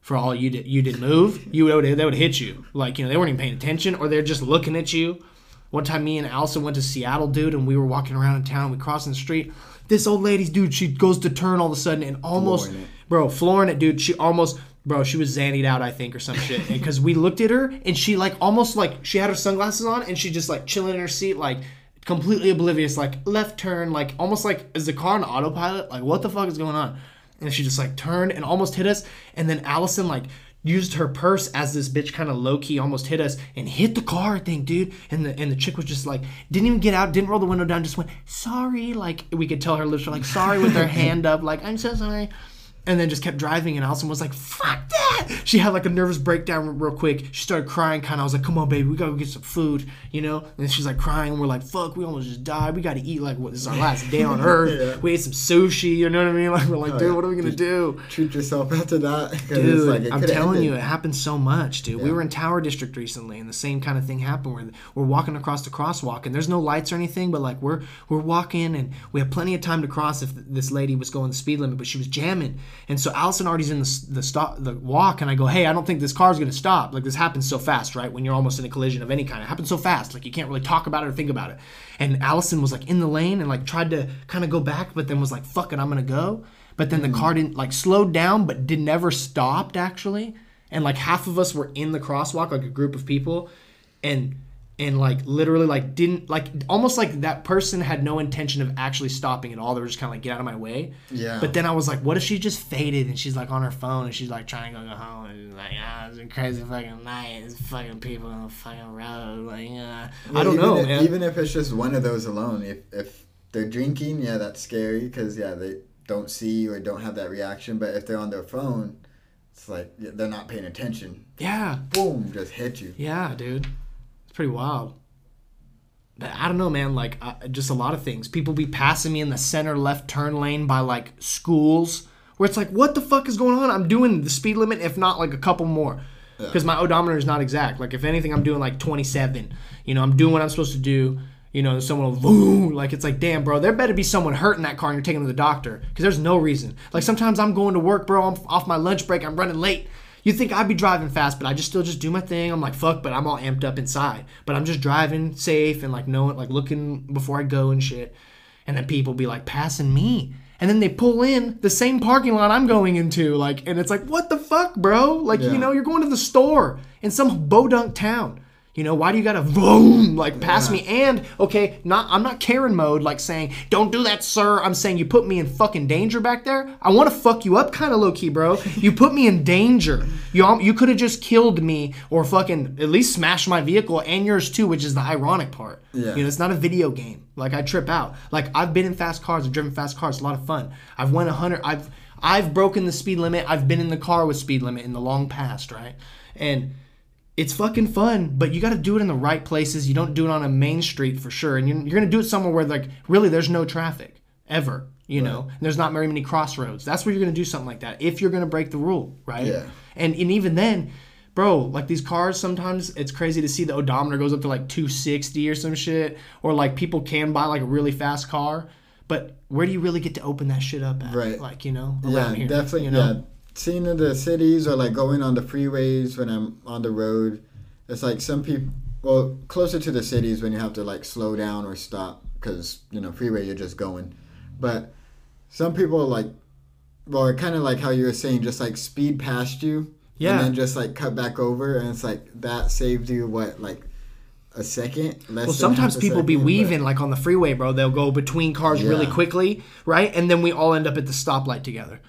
for all you did you didn't move you would they would hit you. Like you know they weren't even paying attention or they're just looking at you. One time me and Allison went to Seattle, dude, and we were walking around in town. And we crossing the street. This old lady's dude, she goes to turn all of a sudden and almost, Flooring bro, flooring it, dude. She almost, bro, she was zannied out, I think, or some shit. Because we looked at her and she like almost like she had her sunglasses on and she just like chilling in her seat, like completely oblivious, like left turn, like almost like is the car on autopilot? Like what the fuck is going on? And she just like turned and almost hit us. And then Allison like used her purse as this bitch kind of low key almost hit us and hit the car, I think, dude. And the and the chick was just like didn't even get out, didn't roll the window down, just went sorry. Like we could tell her lips were like sorry with her hand up, like I'm so sorry. And then just kept driving, and Allison was like, "Fuck that!" She had like a nervous breakdown real quick. She started crying, kind of. I was like, "Come on, baby, we gotta get some food," you know. And she's like crying, and we're like, "Fuck, we almost just died. We gotta eat. Like, what? This is our last day on Earth. Yeah. We ate some sushi. You know what I mean? Like, we're like, Oh, dude, yeah. what are we gonna do?" treat yourself after that. Dude, like, I'm telling you, it happens so much, dude. We were in Tower District recently, and the same kind of thing happened. Where we're walking across the crosswalk, and there's no lights or anything, but like we're we're walking, and we have plenty of time to cross if this lady was going the speed limit, but she was jamming, and so Allison already's in the the stop the walk, and I go, hey, I don't think this car's gonna stop. Like this happens so fast, right? When you're almost in a collision of any kind, it happens so fast, like you can't really talk about it or think about it. And Allison was like in the lane and like tried to kind of go back, but then was like, fuck it, I'm gonna go. But then the mm-hmm. car didn't like slowed down, but did never stopped actually. And like half of us were in the crosswalk, like a group of people, and and like literally like didn't like almost like that person had no intention of actually stopping at all. They were just kind of like get out of my way. Yeah. But then I was like, what if she just faded and she's like on her phone and she's like trying to go home and like, ah, it's a crazy fucking night. It's fucking people on the fucking road. Like, uh, I don't even know, if, man. Even if it's just one of those alone, if if they're drinking, yeah, that's scary because yeah, they don't see or don't have that reaction. But if they're on their phone, it's like they're not paying attention. yeah. Boom, just hit you. Yeah, dude. Pretty wild. But I don't know, man. Like, uh, just a lot of things. People be passing me in the center left turn lane by like schools where it's like, what the fuck is going on? I'm doing the speed limit, if not like a couple more, because my odometer is not exact. Like if anything, I'm doing like 27. You know, I'm doing what I'm supposed to do. You know, someone will boom. Like it's like, damn, bro, there better be someone hurt in that car and you're taking them to the doctor because there's no reason. Like sometimes I'm going to work, bro. I'm off my lunch break. I'm running late. You think I'd be driving fast, but I just still just do my thing. I'm like, fuck, but I'm all amped up inside. But I'm just driving safe and like knowing, like looking before I go and shit. And then people be like passing me. And then they pull in the same parking lot I'm going into. Like, and it's like, what the fuck, bro? Like, Yeah. you know, you're going to the store in some bodunk town. You know, why do you gotta boom like pass me? And okay, not I'm not Karen mode like saying, Don't do that, sir. I'm saying you put me in fucking danger back there. I wanna fuck you up kinda low key, bro. You put me in danger. You you could have just killed me or fucking at least smashed my vehicle and yours too, which is the ironic part. Yeah. You know, it's not a video game. Like I trip out. Like I've been in fast cars, I've driven fast cars, it's a lot of fun. I've went a hundred I've I've broken the speed limit. I've been in the car with speed limit in the long past, right? And it's fucking fun, but you got to do it in the right places. You don't do it on a main street for sure, and you're, you're gonna do it somewhere where like really there's no traffic ever. You know, and there's not very many crossroads. That's where you're gonna do something like that if you're gonna break the rule, right? Yeah. And and even then, bro, like these cars sometimes it's crazy to see the odometer goes up to like 260 or some shit, or like people can buy like a really fast car, but where do you really get to open that shit up at? Right. Like you know, Yeah, around here, definitely. You know? Yeah, seeing in the cities or like going on the freeways when I'm on the road, it's like some people. Well, closer to the cities when you have to like slow down or stop because you know freeway you're just going, but some people like, well, kind of like how you were saying, just like speed past you. Yeah. And then just like cut back over, and it's like that saved you what like a second. Less Well, sometimes people be second, but- weaving like on the freeway, bro. They'll go between cars really quickly, right? And then we all end up at the stoplight together.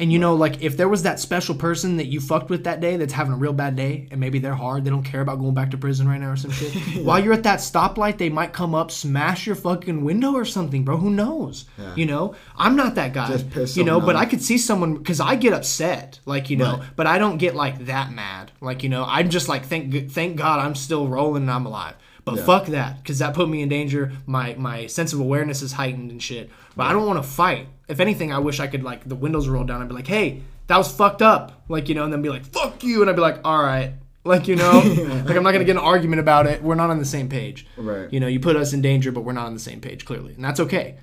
And you know, like if there was that special person that you fucked with that day that's having a real bad day, and maybe they're hard, they don't care about going back to prison right now or some shit. While you're at that stoplight, they might come up, smash your fucking window or something, bro. Who knows? Yeah. You know, I'm not that guy. Just piss you know, but off. I could see someone because I get upset, like you know, Right. but I don't get like that mad. Like you know, I'm just like thank thank God I'm still rolling and I'm alive. But Yeah. fuck that, because that put me in danger. My my sense of awareness is heightened and shit. But I don't want to fight. If anything, I wish I could like the windows rolled down and be like, hey, that was fucked up, like you know, and then be like, fuck you, and I'd be like, all right. Like you know, like I'm not gonna get an argument about it. We're not on the same page. Right. You know, you put us in danger, but we're not on the same page clearly, and that's okay.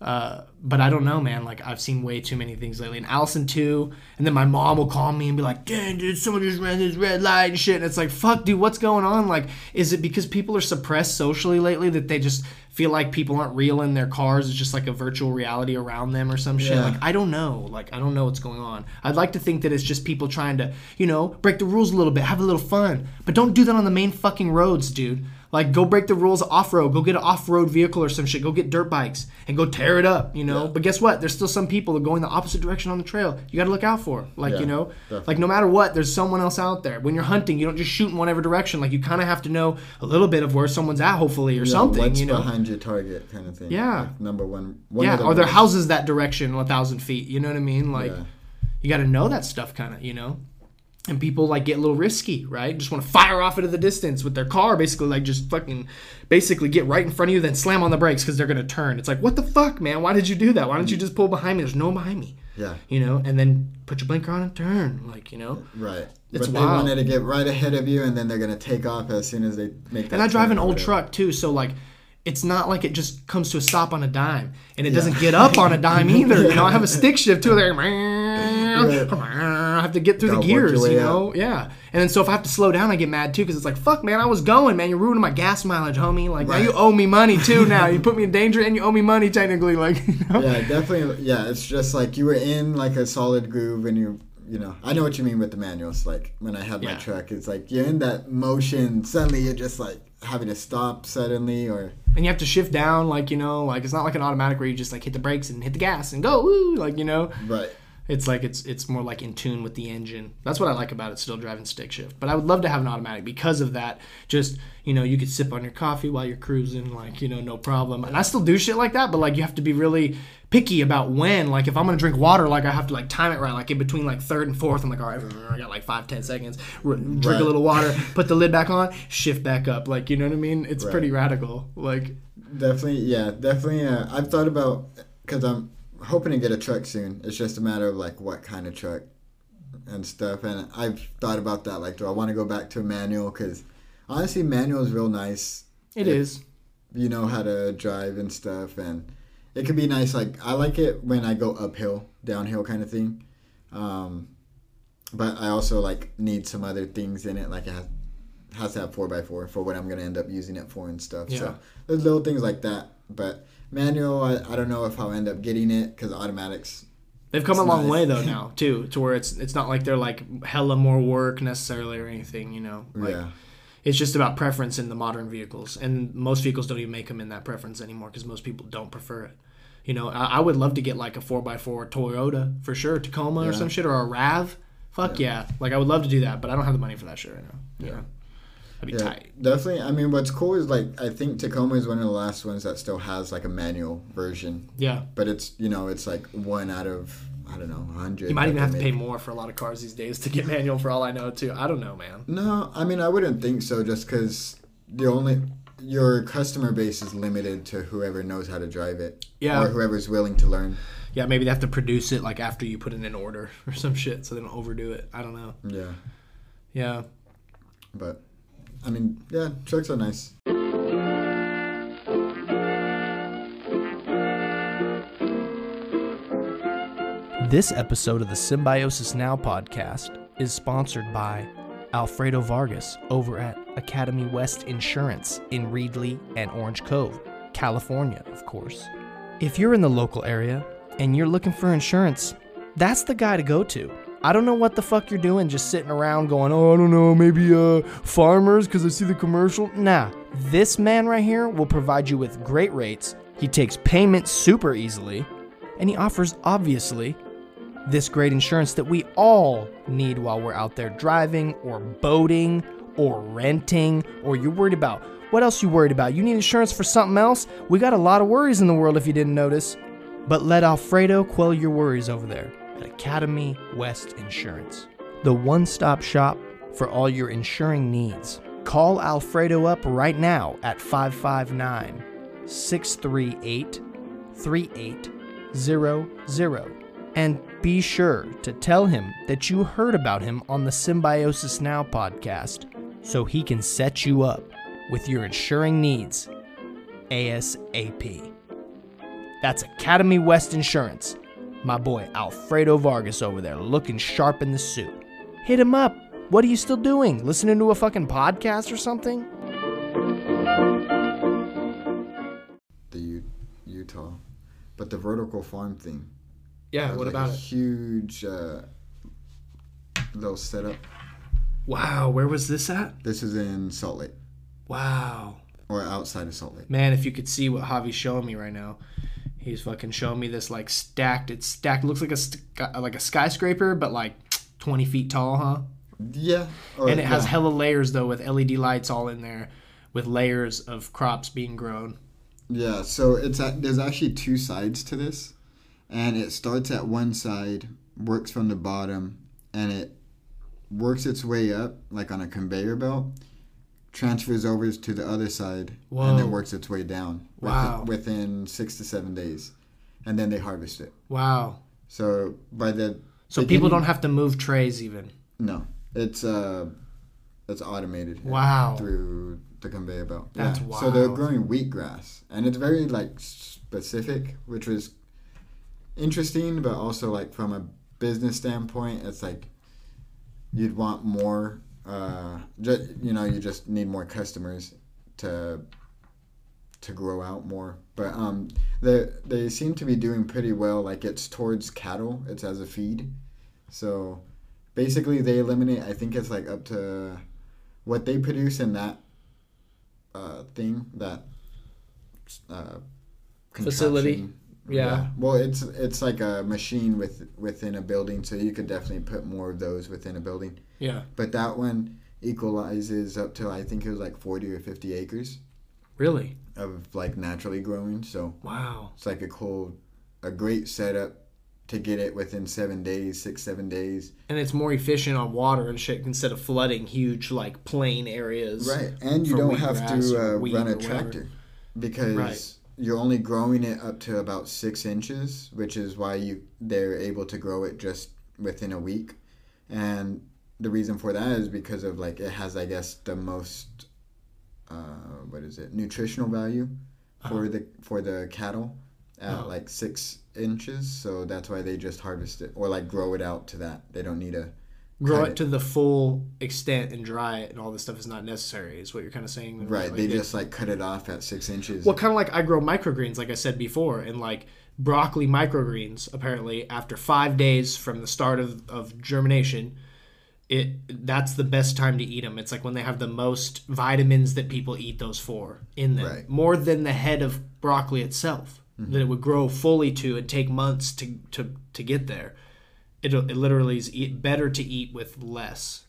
Uh, but I don't know, man. Like I've seen way too many things lately. And Allison too. And then my mom will call me and be like, "Dang, dude, someone just ran this red light and shit." And it's like, "Fuck, dude, what's going on?" Like, is it because people are suppressed socially lately that they just feel like people aren't real in their cars? It's just like a virtual reality around them or some shit. Yeah. Like I don't know. Like I don't know what's going on. I'd like to think that it's just people trying to, you know, break the rules a little bit, have a little fun, but don't do that on the main fucking roads, dude. Like go break the rules off road. Go get an off road vehicle or some shit. Go get dirt bikes and go tear it up. You know. Yeah. But guess what? There's still some people that are going the opposite direction on the trail. You got to look out for. Like Yeah, you know, definitely. like no matter what, there's someone else out there. When you're hunting, you don't just shoot in whatever direction. Like you kind of have to know a little bit of where someone's at, hopefully, or Yeah, something. What's you know. behind your target, kind of thing. Yeah. Like, number one. one yeah. the Are there houses that direction a thousand feet? You know what I mean? Like you got to know that stuff, kind of. You know. And people like get a little risky, right? Just want to fire off into the distance with their car, basically, like just fucking, basically get right in front of you, then slam on the brakes because they're gonna turn. It's like, what the fuck, man? Why did you do that? Why didn't you just pull behind me? There's no one behind me, Yeah. you know? And then put your blinker on and turn, like you know. Right. It's but they wild. wanted to get right ahead of you, and then they're gonna take off as soon as they make. And I drive an old truck too, so like it's not like it just comes to a stop on a dime and it doesn't get up on a dime either. You know, I have a stick shift too. There, I have to get through the gears. You know, yeah. And then so if I have to slow down, I get mad too because it's like, fuck, man, I was going, man. You're ruining my gas mileage, homie. Like now you owe me money too. Now you put me in danger and you owe me money technically. Like, you know? Yeah, definitely. Yeah, it's just like you were in like a solid groove, and you, you know, I know what you mean with the manuals. Like when I had my truck, it's like you're in that motion. Suddenly, you're just like having to stop suddenly, or and you have to shift down, like you know, like it's not like an automatic where you just like hit the brakes and hit the gas and go, woo, like you know. right. It's like it's it's more like in tune with the engine. That's what I like about it. Still driving stick shift, but I would love to have an automatic because of that. Just you know, you could sip on your coffee while you're cruising, like you know, no problem. And I still do shit like that, but like you have to be really picky about when. Like if I'm gonna drink water, like I have to like time it right. Like in between like third and fourth, I'm like, all right, I got like five ten seconds. R- drink Right. a little water, put the lid back on, shift back up. Like you know what I mean? It's Right. pretty radical. Like Definitely, yeah, definitely. Uh, I've thought about because I'm hoping to get a truck soon. It's just a matter of like what kind of truck and stuff. And I've thought about that. Like, do I want to go back to a manual? Because honestly, manual is real nice. It is. You know how to drive and stuff, and it can be nice. Like I like it when I go uphill, downhill kind of thing. Um, but I also like need some other things in it. Like it has, has to have four x four for what I'm gonna end up using it for and stuff. Yeah. So there's little things like that. But manual, I, I don't know if I'll end up getting it because automatics. They've come a long nice. way though now too, to where it's it's not like they're like hella more work necessarily or anything. You know, like, yeah. It's just about preference in the modern vehicles, and most vehicles don't even make them in that preference anymore because most people don't prefer it. You know, I, I would love to get like a four x four Toyota for sure, Tacoma or some shit, or a Rav. Fuck yeah. like I would love to do that, but I don't have the money for that shit right now. You Yeah. know? That'd be Yeah, tight. definitely. I mean, what's cool is like I think Tacoma is one of the last ones that still has like a manual version, Yeah, but it's you know it's like one out of I don't know hundred. you might even have to pay more for a lot of cars these days to get manual. For all I know, too. I don't know, man. No, I mean I wouldn't think so. Just because the only your customer base is limited to whoever knows how to drive it, Yeah. or whoever's willing to learn. Yeah, maybe they have to produce it like after you put it in order or some shit, so they don't overdo it. I don't know. Yeah, Yeah. but I mean, yeah, trucks are nice. This episode of the Symbiosis Now podcast is sponsored by Alfredo Vargas over at Academy West Insurance in Reedley and Orange Cove, California, of course. If you're in the local area and you're looking for insurance, that's the guy to go to. I don't know what the fuck you're doing just sitting around going, "Oh, I don't know, maybe uh farmers cuz I see the commercial." Nah, this man right here will provide you with great rates. He takes payment super easily, and he offers obviously this great insurance that we all need while we're out there driving or boating or renting or you're worried about. What else you worried about? You need insurance for something else? We got a lot of worries in the world if you didn't notice. But let Alfredo quell your worries over there at Academy West Insurance, the one stop shop for all your insuring needs. Call Alfredo up right now at 559 638 3800 and be sure to tell him that you heard about him on the Symbiosis Now podcast so he can set you up with your insuring needs ASAP. That's Academy West Insurance. My boy Alfredo Vargas over there looking sharp in the suit. Hit him up. What are you still doing? Listening to a fucking podcast or something? The U- Utah, but the vertical farm thing. Yeah, what like, about a it? Huge uh, little setup. Wow, where was this at? This is in Salt Lake Wow. or outside of Salt Lake. Man, if you could see what Javi's showing me right now, he's fucking showing me this like stacked. It's stacked. Looks like a st- like a skyscraper, but like twenty feet tall, huh? Yeah, or, And it has hella layers though, with LED lights all in there, with layers of crops being grown. Yeah, so it's at, there's actually two sides to this, and it starts at one side, works from the bottom, and it works its way up like on a conveyor belt, transfers over to the other side, and Whoa. then works its way down. within- Wow. Within six to seven days, and then they harvest it. Wow. So by the So people don't have to move trays even. no, it's uh, it's automated. Wow. through the conveyor belt. That's yeah. So they're wild. growing wheatgrass, and it's very like specific, which was interesting, but also like from a business standpoint, it's like you'd want more. Uh, ju- you know, you just need more customers to to grow out more. But um, they they seem to be doing pretty well. Like it's towards cattle. It's as a feed, so basically they eliminate. I think it's like up to what they produce in that uh, thing that uh, Facility? Contraption. Yeah. Well, it's it's like a machine with within a building, so you could definitely put more of those within a building. Yeah. But that one equalizes up to I think it was like forty or fifty acres Really? of like naturally growing. So Wow. it's like a cool, a great setup to get it within seven days, six seven days. And it's more efficient on water and shit instead of flooding huge like plain areas. Right, and you don't have to uh, run a tractor because Right. You're only growing it up to about six inches, which is why you they're able to grow it just within a week. And the reason for that is because of like it has, I guess, the most uh, what is it nutritional value for the for the cattle at Uh-huh. like six inches. So that's why they just harvest it or like grow it out to that. They don't need a Grow it to the full extent and dry it, and all this stuff is not necessary. Is what you're kind of saying. right. Like, They it- just like cut it off at six inches. Well, kind of like I grow microgreens, like I said before, and like broccoli microgreens. Apparently, after five days from the start of, of germination, it that's the best time to eat them. It's like when they have the most vitamins that people eat those for in them, Right. more than the head of broccoli itself mm-hmm. that it would grow fully to and take months to to to get there. It it literally is eat, better to eat with less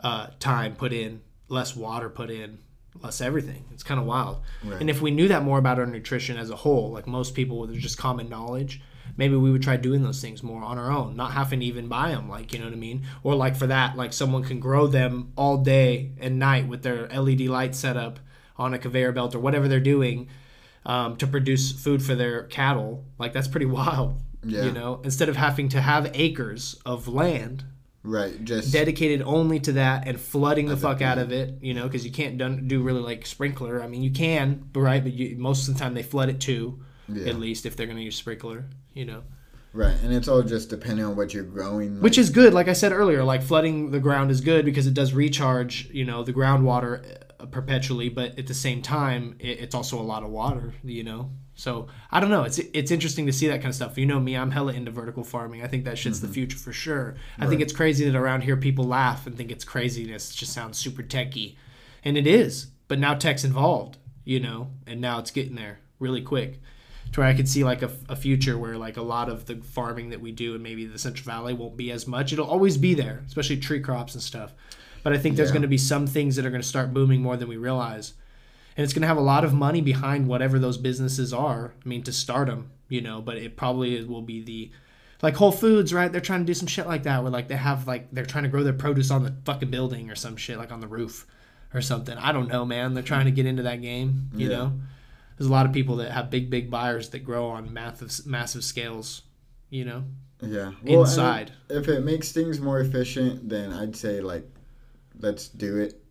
uh, time put in, less water put in, less everything. It's kind of wild. And if we knew that more about our nutrition as a whole, like most people with just common knowledge, maybe we would try doing those things more on our own, not having to even buy them. Like you know what I mean? Or like for that, like someone can grow them all day and night with their LED light setup on a conveyor belt or whatever they're doing. Um, to produce food for their cattle, like that's pretty wild. Yeah. You know, instead of having to have acres of land right. Just dedicated only to that and flooding the fuck out of it, you know, because you can't done, do really like sprinkler. I mean, you can, but right, but you, most of the time they flood it too, Yeah. at least if they're going to use sprinkler, you know, right. And it's all just depending on what you're growing. Like, which is good. Like I said earlier, like flooding the ground is good because it does recharge, you know, the groundwater perpetually, but at the same time, it, it's also a lot of water, you know. So I don't know. It's it's interesting to see that kind of stuff. You know me, I'm hella into vertical farming. I think that shit's the mm-hmm. future for sure. I think it's crazy that around here people laugh and think it's craziness. It just sounds super techy, and it is. But now tech's involved, you know, and now it's getting there really quick. To where I could see like a, a future where like a lot of the farming that we do in maybe the Central Valley won't be as much. It'll always be there, especially tree crops and stuff. But I think there's Yeah. going to be some things that are going to start booming more than we realize and it's going to have a lot of money behind whatever those businesses are. I mean, to start them, you know, but it probably will be the like Whole Foods, right? They're trying to do some shit like that, where like they have like they're trying to grow their produce on the fucking building or some shit, like on the roof or something. I don't know, man. They're trying to get into that game, you Yeah. know. There's a lot of people that have big, big buyers that grow on massive, massive scales, you know, yeah. and inside. if it makes things more efficient, then I'd say like, let's do it.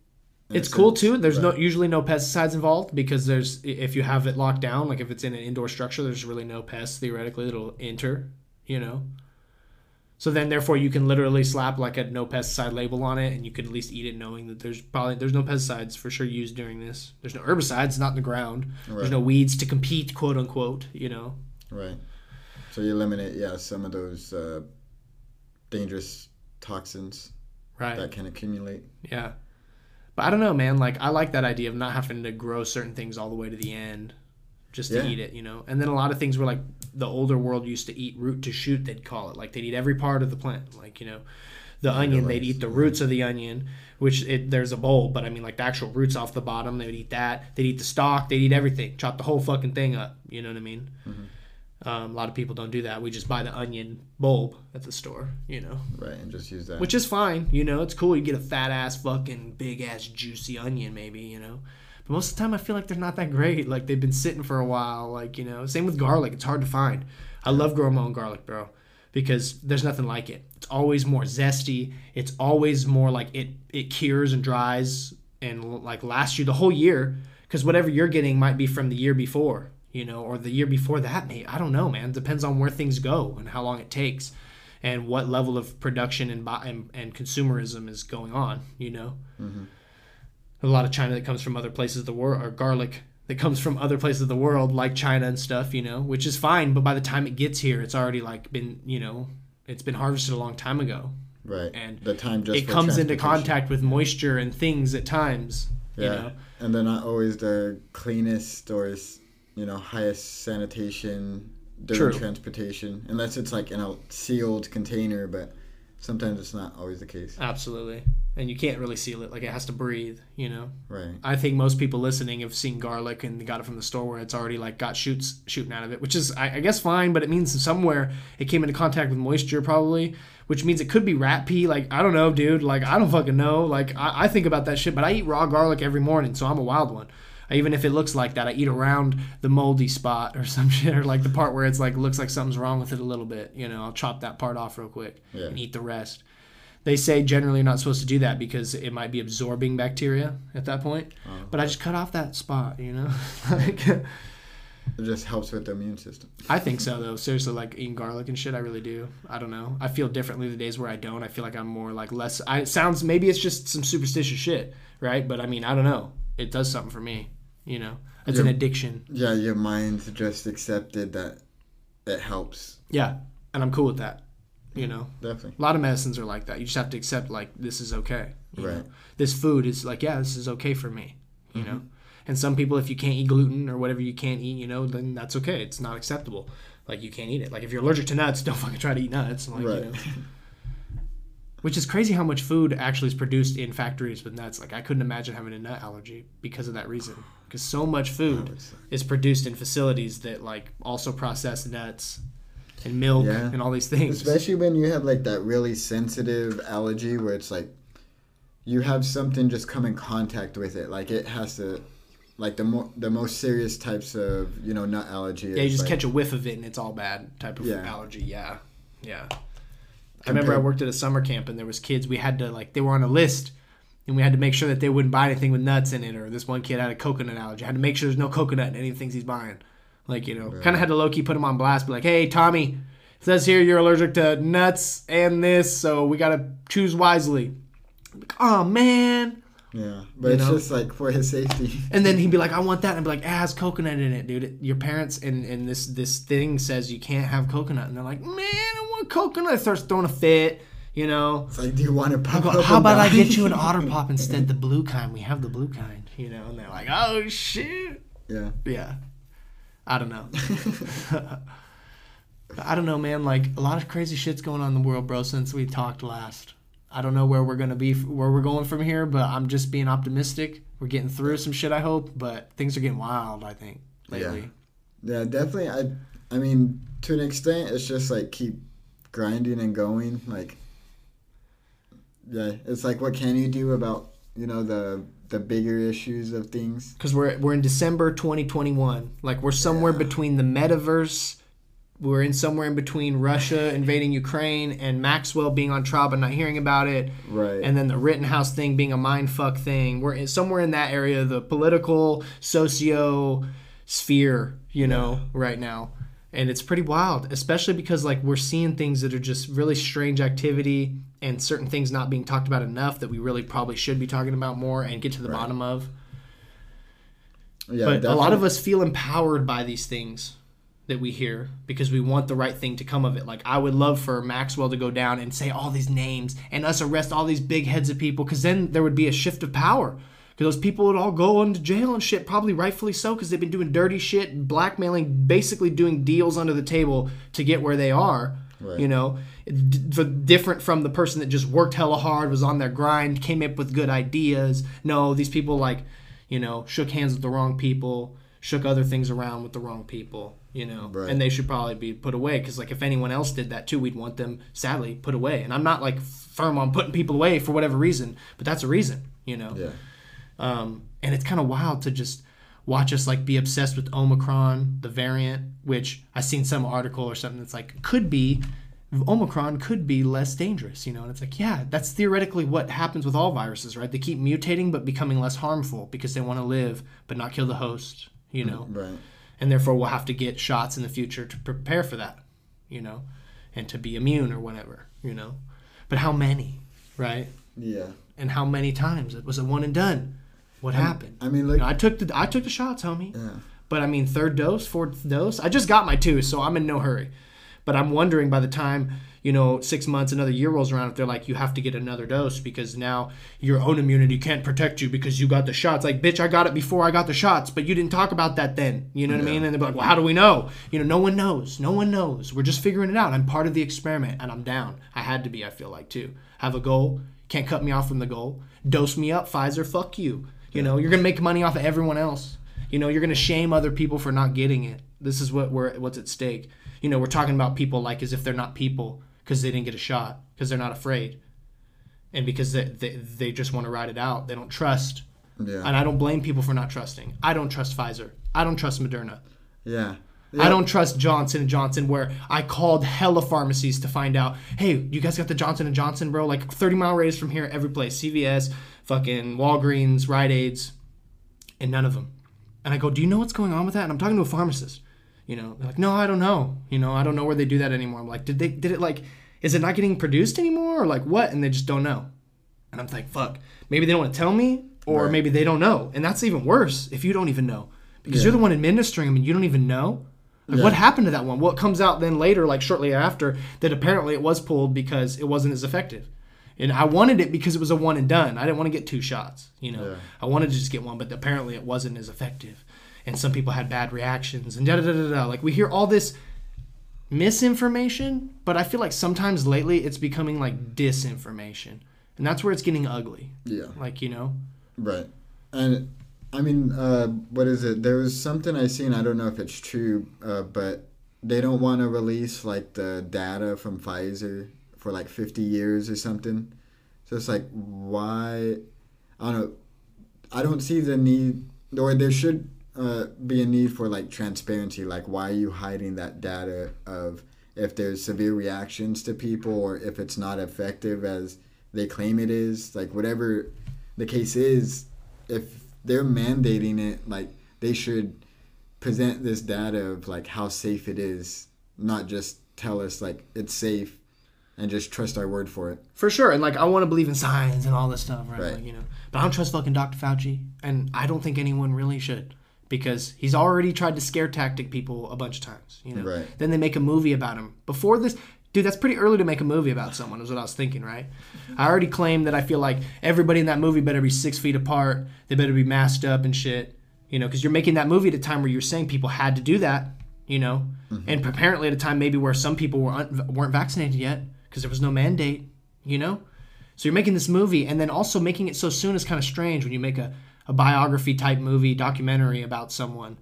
It's cool sense, too. There's no usually no pesticides involved because there's if you have it locked down, like if it's in an indoor structure, there's really no pests theoretically that'll enter. You know. So then, therefore, you can literally slap like a no pesticide label on it, and you could at least eat it knowing that there's probably there's no pesticides for sure used during this. There's no herbicides, not in the ground. There's no weeds to compete, quote unquote. You know. Right. So you eliminate, yeah, some of those uh, dangerous toxins Right. that can accumulate. Yeah. But I don't know, man. Like I like that idea of not having to grow certain things all the way to the end just to Yeah. eat it, you know. And then a lot of things were like the older world used to eat root to shoot, they'd call it. Like they'd eat every part of the plant. Like, you know, the onion, they'd eat the roots of the onion, which it, there's a bowl, but I mean like the actual roots off the bottom, they would eat that. They'd eat the stalk, they'd eat everything, chop the whole fucking thing up, you know what I mean? Mm-hmm. Um, a lot of people don't do that. We just buy the onion bulb at the store, you know Right. And just use that. which is fine. You know, it's cool. You get a fat ass, fucking big ass, juicy onion, maybe. You know, but most of the time, I feel like they're not that great. Like they've been sitting for a while. Like you know, same with garlic. It's hard to find. I love growing my own garlic, bro, because there's nothing like it. It's always more zesty. It's always more like it. It cures and dries and like lasts you the whole year. Because whatever you're getting might be from the year before. You know, or the year before that, mate. I don't know, man. Depends on where things go and how long it takes and what level of production and, and, and consumerism is going on, you know? Mm-hmm. A lot of China that comes from other places of the world, or garlic that comes from other places of the world, like China and stuff, you know, which is fine. But by the time it gets here, it's already like been, you know, it's been harvested a long time ago. right. and the time just it comes into contact with moisture and things at times, Yeah. you know? And they're not always the cleanest or, you know, highest sanitation during True. transportation, unless it's like in a sealed container. But sometimes it's not always the case. Absolutely. And you can't really seal it. Like it has to breathe, you know? Right. I think most people listening have seen garlic and got it from the store where it's already like got shoots shooting out of it, which is I, I guess fine, but it means somewhere it came into contact with moisture probably, which means it could be rat pee. Like I don't know, dude. Like I don't fucking know. Like I, I think about that shit, but I eat raw garlic every morning, so I'm a wild one. Even if it looks like that, I eat around the moldy spot or some shit, or like the part where it's like looks like something's wrong with it a little bit. You know, I'll chop that part off real quick Yeah. and eat the rest. They say generally you're not supposed to do that because it might be absorbing bacteria at that point. Uh-huh. But I just cut off that spot, you know. like, It just helps with the immune system. I think so though. Seriously, like eating garlic and shit, I really do. I don't know. I feel differently the days where I don't. I feel like I'm more like less. I it sounds maybe it's just some superstitious shit, right? But I mean, I don't know. It does something for me. You know, it's an addiction. Yeah, your mind's just accepted that it helps. Yeah, and I'm cool with that. You know, Definitely. a lot of medicines are like that. You just have to accept like this is okay. you Right. know? This food is like yeah, this is okay for me. You know. Mm-hmm. And some people, if you can't eat gluten or whatever you can't eat, you know, then that's okay. It's not acceptable. Like you can't eat it. Like if you're allergic to nuts, don't fucking try to eat nuts. Like, Right. you know. Which is crazy how much food actually is produced in factories with nuts. Like I couldn't imagine having a nut allergy because of that reason. Because so much food is produced in facilities that like also process nuts and milk Yeah. and all these things. Especially when you have like that really sensitive allergy where it's like you have something just come in contact with it. Like it has to like the more the most serious types of, you know, nut allergy. Yeah, you just like, catch a whiff of it and it's all bad type of Yeah. allergy. Yeah, yeah. I remember I worked at a summer camp and there was kids. We had to like they were on a list, and we had to make sure that they wouldn't buy anything with nuts in it. Or this one kid had a coconut allergy. I had to make sure there's no coconut in any of the things he's buying. Like you know, kind of had to low key put him on blast. Be like, hey Tommy, it says here you're allergic to nuts and this, so we gotta choose wisely. Like, oh man. Yeah. But you it's know? just like for his safety. And then he'd be like, "I want that," and I'd be like, "It has coconut in it, dude. It- Your parents and and this this thing says you can't have coconut." And they're like, "Man, I want coconut." It starts throwing a fit, you know. It's like, do you want to pop go, up How about I get you an otter pop instead? The blue kind. We have the blue kind, you know. And they're like, "Oh shit." Yeah. Yeah. I don't know. I don't know, man. Like a lot of crazy shit's going on in the world, bro. Since we talked last, I don't know where we're gonna be, where we're going from here. But I'm just being optimistic. We're getting through some shit, I hope. But things are getting wild. I think lately. Yeah, Yeah, definitely. I, I mean, to an extent, it's just like keep grinding and going. Like, yeah, it's like what can you do about you know the the bigger issues of things? Because we're we're in December 2021. Like we're somewhere Yeah. between the metaverse. We're in somewhere in between Russia invading Ukraine and Maxwell being on trial but not hearing about it. Right. and then the Rittenhouse thing being a mind fuck thing. We're in, somewhere in that area, the political socio sphere, you know, right now. And it's pretty wild, especially because like we're seeing things that are just really strange activity and certain things not being talked about enough that we really probably should be talking about more and get to the Right. bottom of. yeah, but a lot of us feel empowered by these things that we hear because we want the right thing to come of it. Like I would love for Maxwell to go down and say all these names and us arrest all these big heads of people because then there would be a shift of power. Because those people would all go into jail and shit, probably rightfully so, because they've been doing dirty shit, blackmailing, basically doing deals under the table to get where they are. Right. You know, D- different from the person that just worked hella hard, was on their grind, came up with good ideas. No, these people like, you know, shook hands with the wrong people, shook other things around with the wrong people. You know, Right. and they should probably be put away because like if anyone else did that too, we'd want them sadly put away. And I'm not like firm on putting people away for whatever reason, but that's a reason. You know. yeah, Um, and it's kind of wild to just watch us like be obsessed with Omicron, the variant, which I seen some article or something that's like could be Omicron could be less dangerous, you know. And it's like, yeah, that's theoretically what happens with all viruses, right? They keep mutating but becoming less harmful because they want to live but not kill the host, you know. right. And therefore we'll have to get shots in the future to prepare for that, you know, and to be immune or whatever, you know. But how many, right? Yeah. and how many times it was a one and done. What happened? I mean, You look. know, I took the I took the shots, homie. yeah. But I mean, third dose, fourth dose. I just got my two, so I'm in no hurry. But I'm wondering by the time you know six months, another year rolls around, if they're like, you have to get another dose because now your own immunity can't protect you because you got the shots. Like, bitch, I got it before I got the shots, but you didn't talk about that then. You know what I mean? And they're like, well, how do we know? You know, no one knows. No one knows. We're just figuring it out. I'm part of the experiment, and I'm down. I had to be. I feel like too. Have a goal. Can't cut me off from the goal. Dose me up, Pfizer. Fuck you. You know, you're gonna make money off of everyone else. You know, you're gonna shame other people for not getting it. This is what we're what's at stake. You know, we're talking about people like as if they're not people because they didn't get a shot because they're not afraid, and because they they, they just want to ride it out. They don't trust Yeah. And I don't blame people for not trusting. I don't trust Pfizer. I don't trust Moderna. Yeah. I don't trust Johnson and Johnson where I called hella pharmacies to find out, hey, you guys got the Johnson and Johnson, bro? Like 30 mile radius from here, every place, CVS, fucking Walgreens, Rite Aids, and none of them. And I go, do you know what's going on with that? And I'm talking to a pharmacist. You know, they're like, no, I don't know. You know, I don't know where they do that anymore. I'm like, did they, did it like, is it not getting produced anymore or like what? And they just don't know. And I'm like, fuck, maybe they don't want to tell me or Right. maybe they don't know. And that's even worse if you don't even know because you're the one administering them and you don't even know. Like, what happened to that one? What comes out then later, like shortly after, that apparently it was pulled because it wasn't as effective. And I wanted it because it was a one and done. I didn't want to get two shots. You know, Yeah. I wanted to just get one, but apparently it wasn't as effective. And some people had bad reactions and da da da da da. Like we hear all this misinformation, but I feel like sometimes lately it's becoming like disinformation, and that's where it's getting ugly. Yeah. Like you know, Right. And I mean, uh, what is it? There was something I seen. I don't know if it's true, uh, but they don't want to release like the data from Pfizer for like 50 years or something. So it's like, why? I don't know. I don't see the need, or there should uh, be a need for like transparency. Like, why are you hiding that data of if there's severe reactions to people or if it's not effective as they claim it is? Like, whatever the case is, if they're mandating it, like they should present this data of like how safe it is, not just tell us like it's safe and just trust our word for it. for sure. And like I want to believe in science and all this stuff, right? Right. Like, you know, but I don't trust fucking Dr. Fauci, and I don't think anyone really should. Because he's already tried to scare tactic people a bunch of times, you know. Right. Then they make a movie about him. Before this, dude, that's pretty early to make a movie about someone. Is what I was thinking, right? I already claimed that I feel like everybody in that movie better be six feet apart. They better be masked up and shit, you know, because you're making that movie at a time where you're saying people had to do that, you know, mm-hmm. and apparently at a time maybe where some people were un- weren't vaccinated yet because there was no mandate, you know. So you're making this movie and then also making it so soon is kind of strange when you make a, a biography type movie, documentary about someone,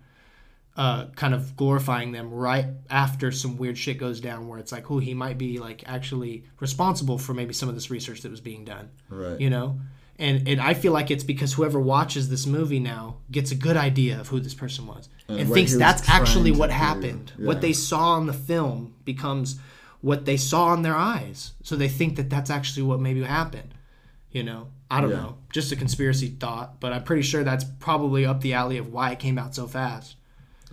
uh, kind of glorifying them right after some weird shit goes down where it's like, oh, he might be like actually responsible for maybe some of this research that was being done, Right. you know? And, and I feel like it's because whoever watches this movie now gets a good idea of who this person was and, And thinks was that's actually what do. happened. What they saw in the film becomes what they saw in their eyes. So they think that that's actually what maybe happened. You know, I don't Yeah. know. Just a conspiracy thought, but I'm pretty sure that's probably up the alley of why it came out so fast.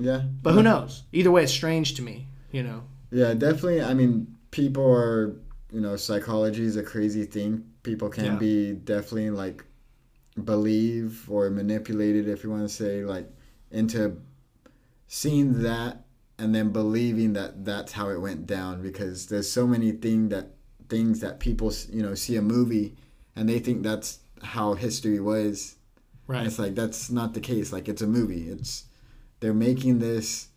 Yeah. But who knows? Either way, it's strange to me. You know. Yeah, definitely. I mean, people are, you know, psychology is a crazy thing. People can Yeah. be definitely like believe or manipulated, if you want to say, like into seeing that and then believing that that's how it went down because there's so many thing that things that people you know see a movie and they think that's how history was and Right. it's like that's not the case. Like it's a movie. It's they're making this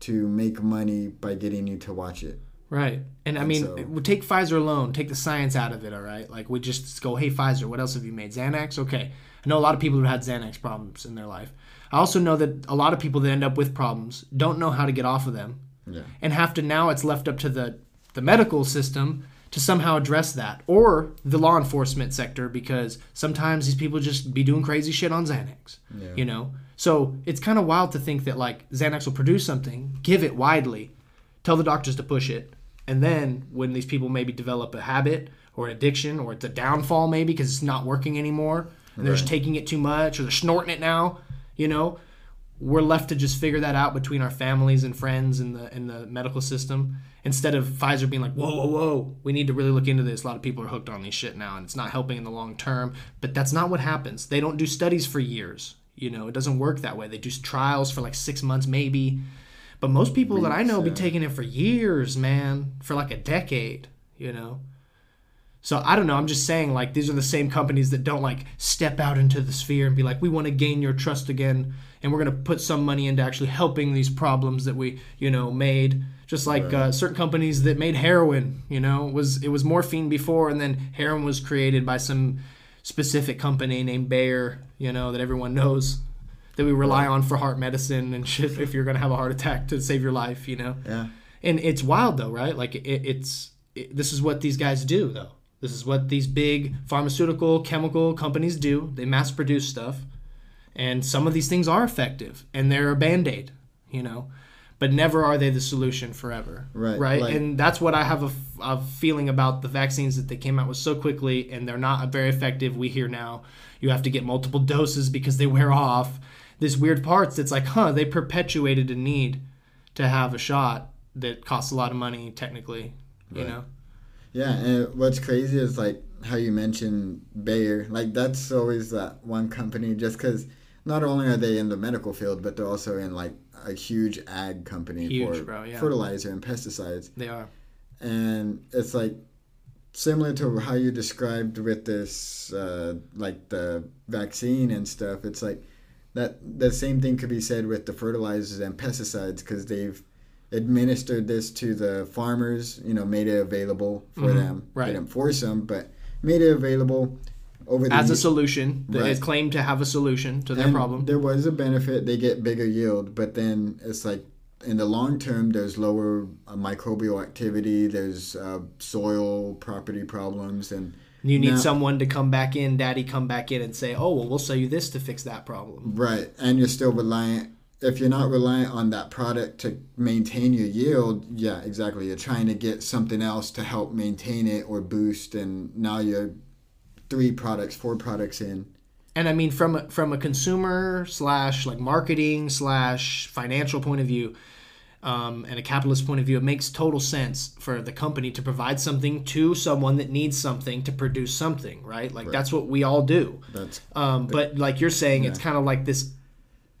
to make money by getting you to watch it. Right. And I mean, so- we take Pfizer alone, take the science out of it, all right? Like, we just go, hey, Pfizer, what else have you made? Xanax? Okay. I know a lot of people who had Xanax problems in their life. I also know that a lot of people that end up with problems don't know how to get off of them Yeah. and have to now it's left up to the, the medical system to somehow address that or the law enforcement sector because sometimes these people just be doing crazy shit on Xanax. Yeah. You know? So it's kind of wild to think that like Xanax will produce something, give it widely, tell the doctors to push it, and then when these people maybe develop a habit or an addiction or it's a downfall maybe because it's not working anymore and they're just taking it too much or they're snorting it now, you know, we're left to just figure that out between our families and friends and the in the medical system instead of Pfizer being like, whoa, whoa, whoa, we need to really look into this. A lot of people are hooked on these shit now, and it's not helping in the long term. But that's not what happens. They don't do studies for years. You know, it doesn't work that way. They do trials for like six months, maybe. But most people that I know be taking it for years, man, for like a decade. You know. So I don't know. I'm just saying, like, these are the same companies that don't like step out into the sphere and be like, we want to gain your trust again, and we're gonna put some money into actually helping these problems that we, you know, made. Just like Right. uh, certain companies that made heroin, you know, was it was morphine before, and then heroin was created by some specific company named Bayer, you know, that everyone knows that we rely on for heart medicine and shit. If you're gonna have a heart attack to save your life, you know. Yeah. And it's wild though, right? Like it, it's it, this is what these guys do though. This is what these big pharmaceutical chemical companies do. They mass produce stuff, And some of these things are effective and they're a band aid, you know, but never are they the solution forever. Right, Right. like- and that's what I have a feeling about the vaccines that they came out with so quickly and they're not very effective. We hear now you have to get multiple doses because they wear off. This weird parts that's like, huh, they perpetuated a need to have a shot that costs a lot of money, technically, you Right. know? Yeah, and what's crazy is like how you mentioned Bayer. Like that's always that one company, just because not only are they in the medical field, but they're also in like a huge ag company Huge, for bro, yeah. fertilizer and pesticides. They are. And it's like similar to how you described with this, uh, like the vaccine and stuff. It's like that the same thing could be said with the fertilizers and pesticides because they've administered this to the farmers. You know, made it available for Mhm, them. right. They didn't force them, but made it available over the As a solution, that Right. claimed to have a solution to their and problem. There was a benefit; they get bigger yield, but then it's like in the long term, there's lower uh, microbial activity. There's uh, soil property problems, and You need Now- someone to come back in, daddy come back in and say, oh, well, we'll sell you this to fix that problem. right, and you're still reliant. If you're not reliant on that product to maintain your yield, yeah, exactly. You're trying to get something else to help maintain it or boost, and now you're three products, four products in. And I mean, from a, from a consumer slash like marketing slash financial point of view, um, and a capitalist point of view, it makes total sense for the company to provide something to someone that needs something to produce something, right? Like that's what we all do. That's Um, but like you're saying, it's kind of like this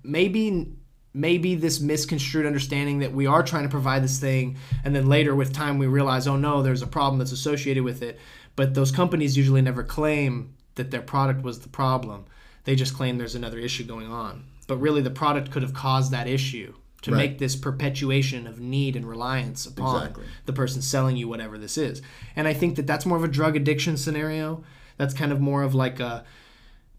maybe maybe this misconstrued understanding that we are trying to provide this thing and then later with time we realize oh no there's a problem that's associated with it but those companies usually never claim that their product was the problem they just claim there's another issue going on but really the product could have caused that issue to Right. make this perpetuation of need and reliance upon Exactly. the person selling you whatever this is and i think that that's more of a drug addiction scenario that's kind of more of like a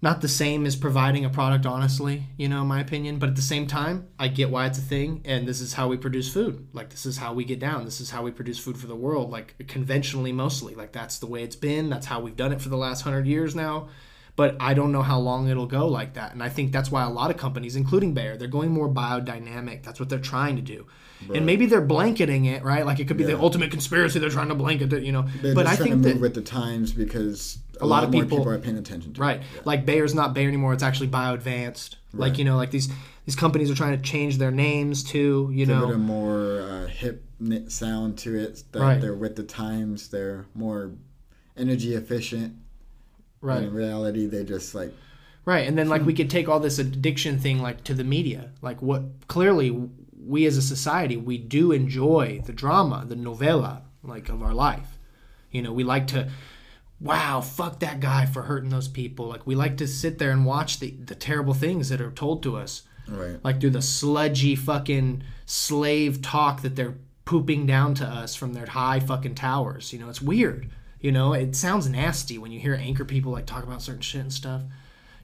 not the same as providing a product honestly you know my opinion but at the same time i get why it's a thing and this is how we produce food. Like this is how we get down. This is how we produce food for the world like conventionally mostly. Like that's the way it's been. That's how we've done it for the last 100 years now. But i don't know how long it'll go like that. And i think that's why a lot of companies including bayer they're going more biodynamic. That's what they're trying to do and maybe they're blanketing it right like it could be the ultimate conspiracy they're trying to blanket it you know they're but just i trying think to that move with the times because a, lot lot, of more people- people are paying attention to it. Right. Like Bayer's not Bayer anymore. It's actually BioAdvanced. Like, you know, like these these companies are trying to change their names too, you give it a more uh, hip knit sound to it. That Right. they're with the times. They're more energy efficient. Right. In reality, they just like Right. And then like we could take all this addiction thing like to the media. Like what clearly we as a society we do enjoy the drama, the novella like of our life. You know, we like to wow, fuck that guy for hurting those people. Like we like to sit there and watch the the terrible things that are told to us. right. like through the sludgy fucking slave talk that they're pooping down to us from their high fucking towers. You know, it's weird. You know, it sounds nasty when you hear anchor people like talk about certain shit and stuff.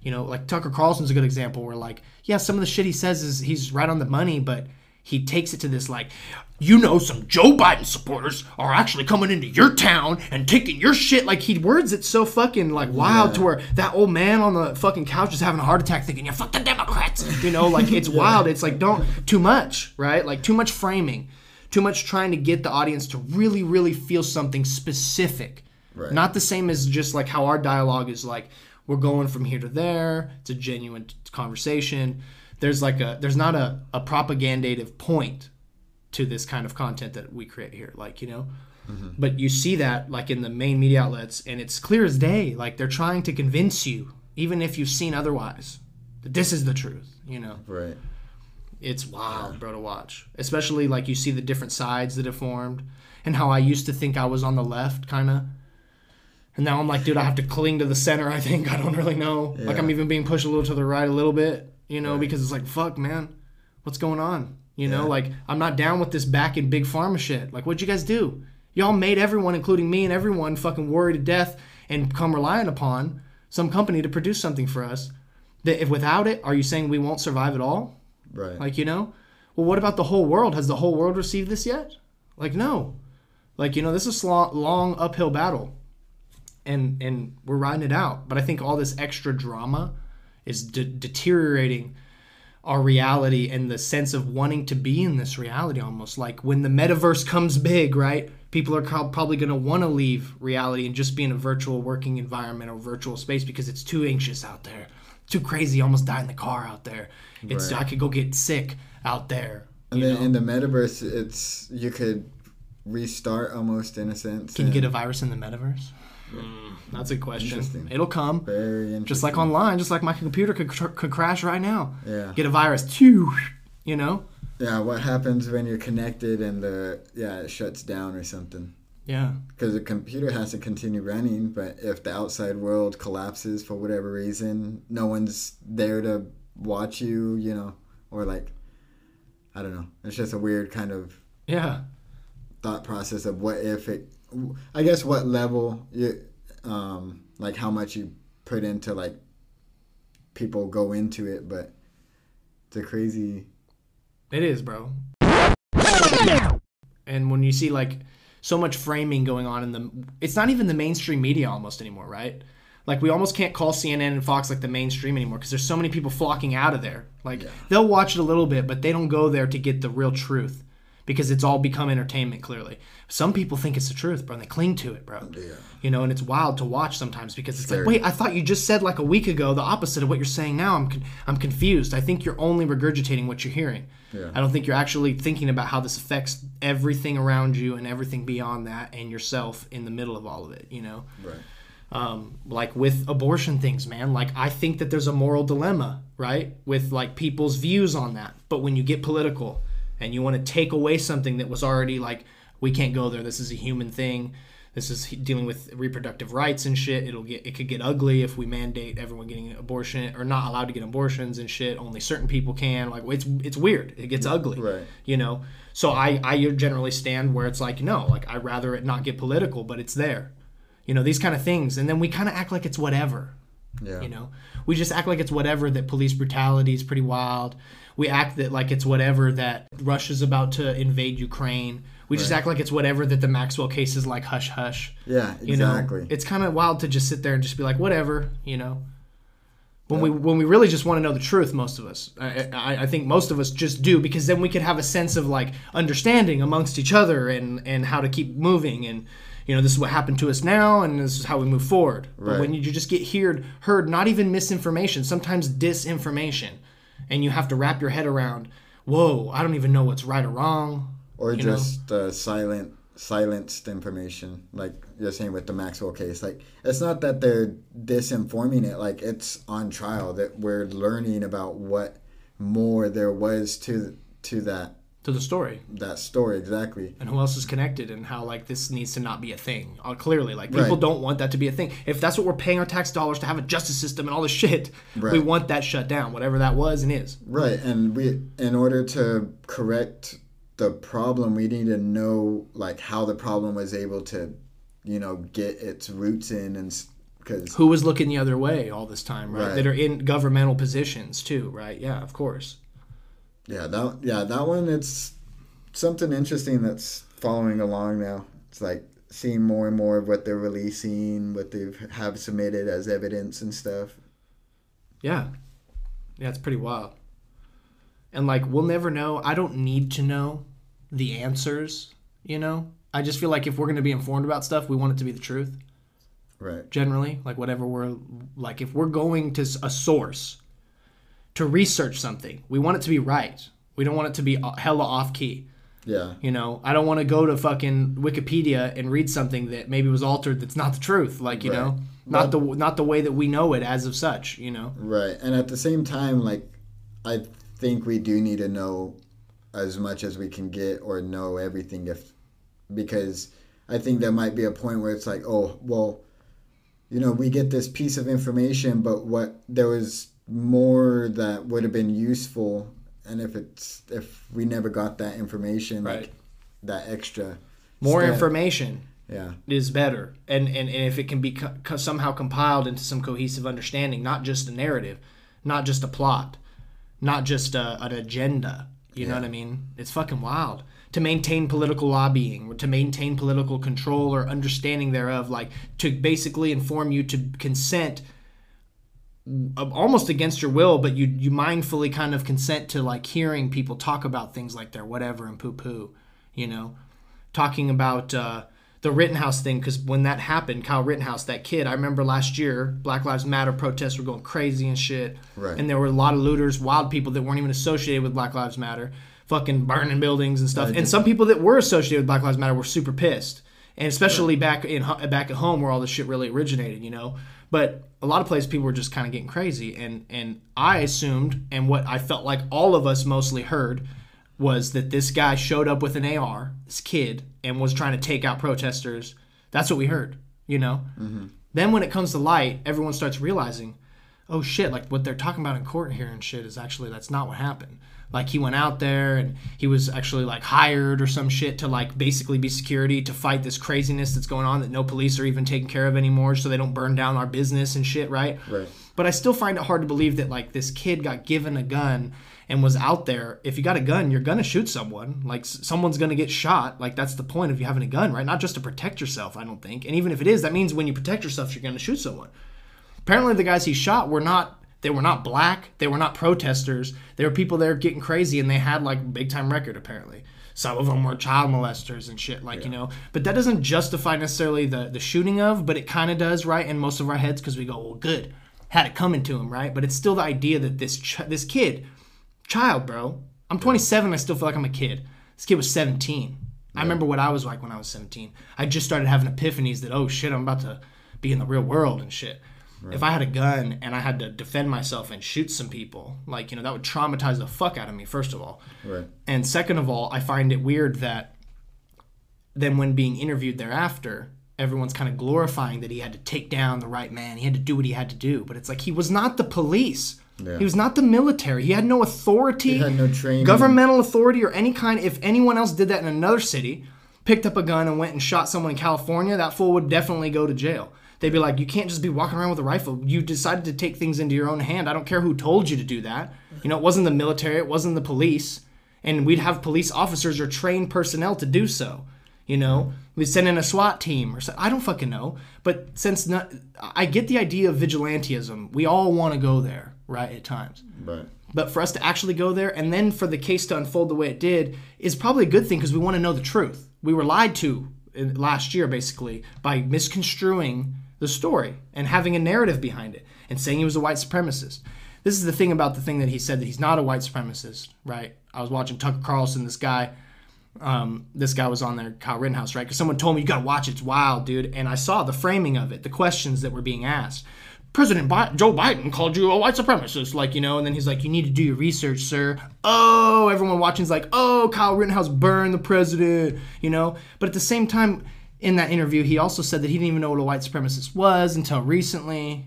You know, like Tucker Carlson's a good example where like, yeah, some of the shit he says is he's right on the money, but he takes it to this like, you know, some Joe Biden supporters are actually coming into your town and taking your shit. Like he words it so fucking like wild to where that old man on the fucking couch is having a heart attack thinking, yeah, fuck the Democrats. You know, like it's wild. It's like don't too much, right? Like too much framing, too much trying to get the audience to really, really feel something specific. Right. Not the same as just like how our dialogue is like we're going from here to there. It's a genuine conversation. There's like a there's not a, a propagandative point to this kind of content that we create here. Like, you know? Mm-hmm. But you see that like in the main media outlets and it's clear as day. Like they're trying to convince you, even if you've seen otherwise, that this is the truth, you know? Right. it's wild, bro, to watch. Especially like you see the different sides that have formed, and how I used to think I was on the left, kind of, and now I'm like, dude, I have to cling to the center. I think I don't really know. Like I'm even being pushed a little to the right a little bit, you know, Right. because it's like, fuck, man, what's going on? You know, like I'm not down with this back in big pharma shit. Like, what'd you guys do? Y'all made everyone, including me and everyone, fucking worry to death and come relying upon some company to produce something for us. That if without it, are you saying we won't survive at all? Right. Like, you know? Well, what about the whole world? Has the whole world received this yet? Like, no. Like, you know, this is a long, long uphill battle. And and we're riding it out. But I think all this extra drama is de- deteriorating our reality and the sense of wanting to be in this reality almost like when the metaverse comes big right people are probably going to want to leave reality and just be in a virtual working environment or virtual space because it's too anxious out there too crazy almost die in the car out there it's Right. i could go get sick out there And then know? in the metaverse, it's you could restart almost in a sense. can you get a virus in the metaverse Mm, that's a question it'll come very interesting. just like online just like my computer could, tr- could crash right now Yeah. get a virus too you know Yeah, what happens when you're connected and the yeah it shuts down or something? yeah Because the computer has to continue running, but if the outside world collapses for whatever reason, no one's there to watch you, you know, or like I don't know. It's just a weird kind of yeah thought process of what if it. I guess what level you, um, like how much you put into like people go into it, but it's a crazy. It is, bro. And when you see like so much framing going on in the it's not even the mainstream media almost anymore, right? Like we almost can't call CNN and Fox like the mainstream anymore because there's so many people flocking out of there. Like they'll watch it a little bit, but they don't go there to get the real truth because it's all become entertainment clearly. Some people think it's the truth, bro, and they cling to it, bro. Yeah. You know, and it's wild to watch sometimes because it's like, wait, I thought you just said like a week ago the opposite of what you're saying now. I'm con- I'm confused. I think you're only regurgitating what you're hearing. Yeah. I don't think you're actually thinking about how this affects everything around you and everything beyond that and yourself in the middle of all of it, you know? Right. um, like with abortion things, man. Like I think that there's a moral dilemma, right, with like people's views on that. But when you get political and you want to take away something that was already like, we can't go there. This is a human thing. This is dealing with reproductive rights and shit. It'll get it could get ugly if we mandate everyone getting an abortion or not allowed to get abortions and shit. Only certain people can. Like it's it's weird. It gets ugly Right. you know so i i generally stand where it's like no like i rather it not get political but it's there you know these kind of things and then we kind of act like it's whatever Yeah. you know we just act like it's whatever that police brutality is pretty wild we act that like it's whatever that russia's about to invade ukraine. We just act like it's whatever that the maxwell case is like hush hush. Yeah. you Exactly. know it's kind of wild to just sit there and just be like whatever you know? When we when we really just want to know the truth most of us. I, I, I think most of us just do because then we could have a sense of like understanding amongst each other and and how to keep moving and you know this is what happened to us now and this is how we move forward. But when you just get heard heard not even misinformation sometimes disinformation and you have to wrap your head around whoa i don't even know what's right or wrong or just uh, silent silenced information like you're saying with the maxwell case. Like it's not that they're disinforming it like it's on trial that we're learning about what more there was to to that to the story. That story exactly. And who else is connected and how like this needs to not be a thing? Uh, clearly like people Right. don't want that to be a thing. If that's what we're paying our tax dollars to have a justice system and all this shit we want that shut down whatever that was and is. Right and we in order to correct the problem we need to know like how the problem was able to you know get its roots in and because who was looking the other way all this time right, Right. that are in governmental positions too right? Yeah of course Yeah, that yeah, that one it's something interesting that's following along now. It's like seeing more and more of what they're releasing, what they have have submitted as evidence and stuff. yeah yeah it's pretty wild and like we'll never know i don't need to know the answers you know i just feel like if we're going to be informed about stuff we want it to be the truth Right. generally like whatever we're like if we're going to a source to research something we want it to be right we don't want it to be uh, hella off key Yeah. you know i don't want to go to fucking wikipedia and read something that maybe was altered that's not the truth like you Right. know not the not the way that we know it as of such you know Right. And at the same time, like I think we do need to know as much as we can get or know everything if because I think there might be a point where it's like, oh, well, you know, we get this piece of information, but what there was more that would have been useful, and if it's if we never got that information, Right. like that extra more step. information yeah, is better. And, and, and if it can be co- co- somehow compiled into some cohesive understanding not just a narrative not just a plot not just a, an agenda you know what i mean? It's fucking wild. To maintain political lobbying or to maintain political control or understanding thereof like to basically inform you to consent almost against your will, but you you mindfully kind of consent to like hearing people talk about things like they're whatever and poo poo, you know, talking about uh, the Rittenhouse thing because when that happened, Kyle Rittenhouse, that kid, I remember last year, Black Lives Matter protests were going crazy and shit, Right. and there were a lot of looters, wild people that weren't even associated with Black Lives Matter, fucking burning buildings and stuff, and some people that were associated with Black Lives Matter were super pissed, and especially back in back at home where all this shit really originated, you know. But a lot of places people were just kind of getting crazy, and and I assumed, and what I felt like all of us mostly heard was that this guy showed up with an AR, this kid, and was trying to take out protesters. That's what we heard, you know. Mm-hmm. Then when it comes to light, everyone starts realizing, oh shit, like what they're talking about in court here and shit is actually that's not what happened. Like he went out there and he was actually like hired or some shit to like basically be security to fight this craziness that's going on that no police are even taking care of anymore so they don't burn down our business and shit, right? Right. But I still find it hard to believe that like this kid got given a gun and was out there. If you got a gun, you're gonna shoot someone. Like s- someone's gonna get shot. Like that's the point of you having a gun, right? Not just to protect yourself. I don't think. And even if it is, that means when you protect yourself, you're gonna shoot someone. Apparently, the guys he shot were not. They were not black. They were not protesters. They were people there getting crazy, and they had like big time record. Apparently, some of them were child molesters and shit, like you know. But that doesn't justify necessarily the the shooting of, but it kind of does, right? In most of our heads, because we go, well, good, had it coming to him, right? But it's still the idea that this ch- this kid, child, bro. I'm 27. I still feel like I'm a kid. This kid was 17. I remember what I was like when I was 17. I just started having epiphanies that oh shit, I'm about to be in the real world and shit. If I had a gun and I had to defend myself and shoot some people, like you know, that would traumatize the fuck out of me. First of all, Right. and second of all, I find it weird that then when being interviewed thereafter, everyone's kind of glorifying that he had to take down the right man. He had to do what he had to do. But it's like he was not the police. Yeah. He was not the military. He had no authority, He had no training. governmental authority, or any kind. If anyone else did that in another city, picked up a gun and went and shot someone in California, that fool would definitely go to jail. They'd be like, you can't just be walking around with a rifle. You decided to take things into your own hand. I don't care who told you to do that. You know, it wasn't the military, it wasn't the police. And we'd have police officers or trained personnel to do so. You know, we'd send in a SWAT team or something. I don't fucking know. But since not, I get the idea of vigilantism. We all want to go there, right, at times. Right. But for us to actually go there and then for the case to unfold the way it did is probably a good thing because we want to know the truth. We were lied to uh, last year, basically, by misconstruing the story and having a narrative behind it and saying he was a white supremacist. This is the thing about the thing that he said that he's not a white supremacist, right? I was watching Tucker Carlson, this guy. Um, this guy was on there, Kyle Rittenhouse, right? Because someone told me you gotta watch it. It's wild, dude. And I saw the framing of it, the questions that were being asked. President Bi- Joe Biden called you a white supremacist, like you know, and then he's like, "You need to do your research, sir." Oh, everyone watching's like, "Oh, Kyle Rittenhouse burned the president," you know. But at the same time, in that interview, he also said that he didn't even know what a white supremacist was until recently.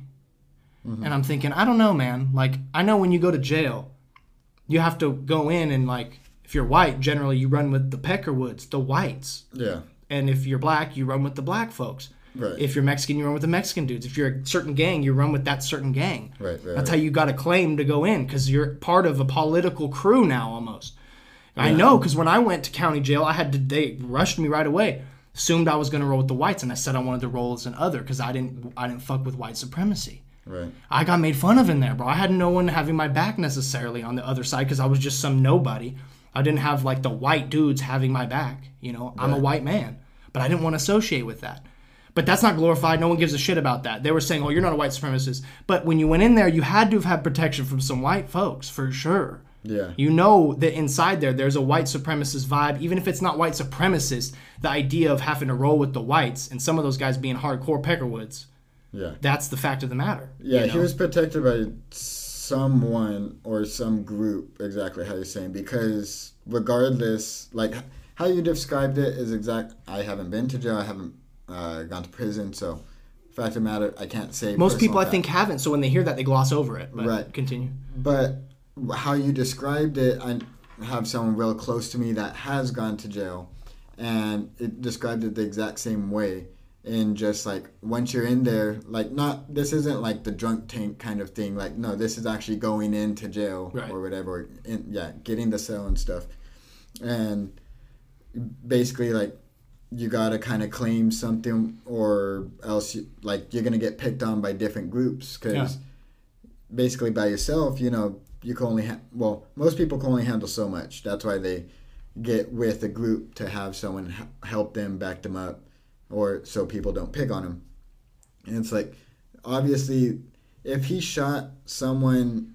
Mm-hmm. And I'm thinking, I don't know, man. Like, I know when you go to jail, you have to go in and like, if you're white, generally you run with the Peckerwoods, the whites Yeah. and if you're black, you run with the black folks. Right. If you're Mexican, you run with the Mexican dudes. If you're a certain gang, you run with that certain gang. Right, right, That's right. how you got a claim to go in because you're part of a political crew now almost. I know because when I went to county jail, I had to. They rushed me right away. Assumed I was going to roll with the whites, and I said I wanted to roll as an other because I didn't. I didn't fuck with white supremacy. Right. I got made fun of in there, bro. I had no one having my back necessarily on the other side because I was just some nobody. I didn't have like the white dudes having my back. You know, I'm a white man, but I didn't want to associate with that. But that's not glorified. No one gives a shit about that. They were saying, "Oh, you're not a white supremacist." But when you went in there, you had to have had protection from some white folks for sure. Yeah. You know that inside there, there's a white supremacist vibe. Even if it's not white supremacist, the idea of having to roll with the whites and some of those guys being hardcore Peckerwoods, Yeah. that's the fact of the matter. Yeah, you he was protected by someone or some group, exactly how you're saying, because regardless, like how you described it is exact. I haven't been to jail, I haven't uh, gone to prison, so fact of the matter, I can't say. Most people, I fact. think, haven't. So when they hear that, they gloss over it. But Right. Continue. But how you described it, I have someone real close to me that has gone to jail, and it described it the exact same way. And just like once you're in there, like not this isn't like the drunk tank kind of thing. Like no, this is actually going into jail Right. or whatever. In, yeah, getting the cell and stuff, and basically like you gotta kind of claim something or else you, like you're gonna get picked on by different groups because basically by yourself, you know, you can only ha- well, most people can only handle so much. That's why they get with a group to have someone help them, back them up, or so people don't pick on them. And it's like, obviously, if he shot someone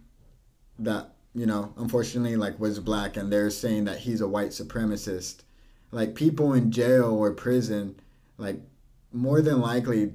that you know, unfortunately, like was black, and they're saying that he's a white supremacist, like people in jail or prison, like more than likely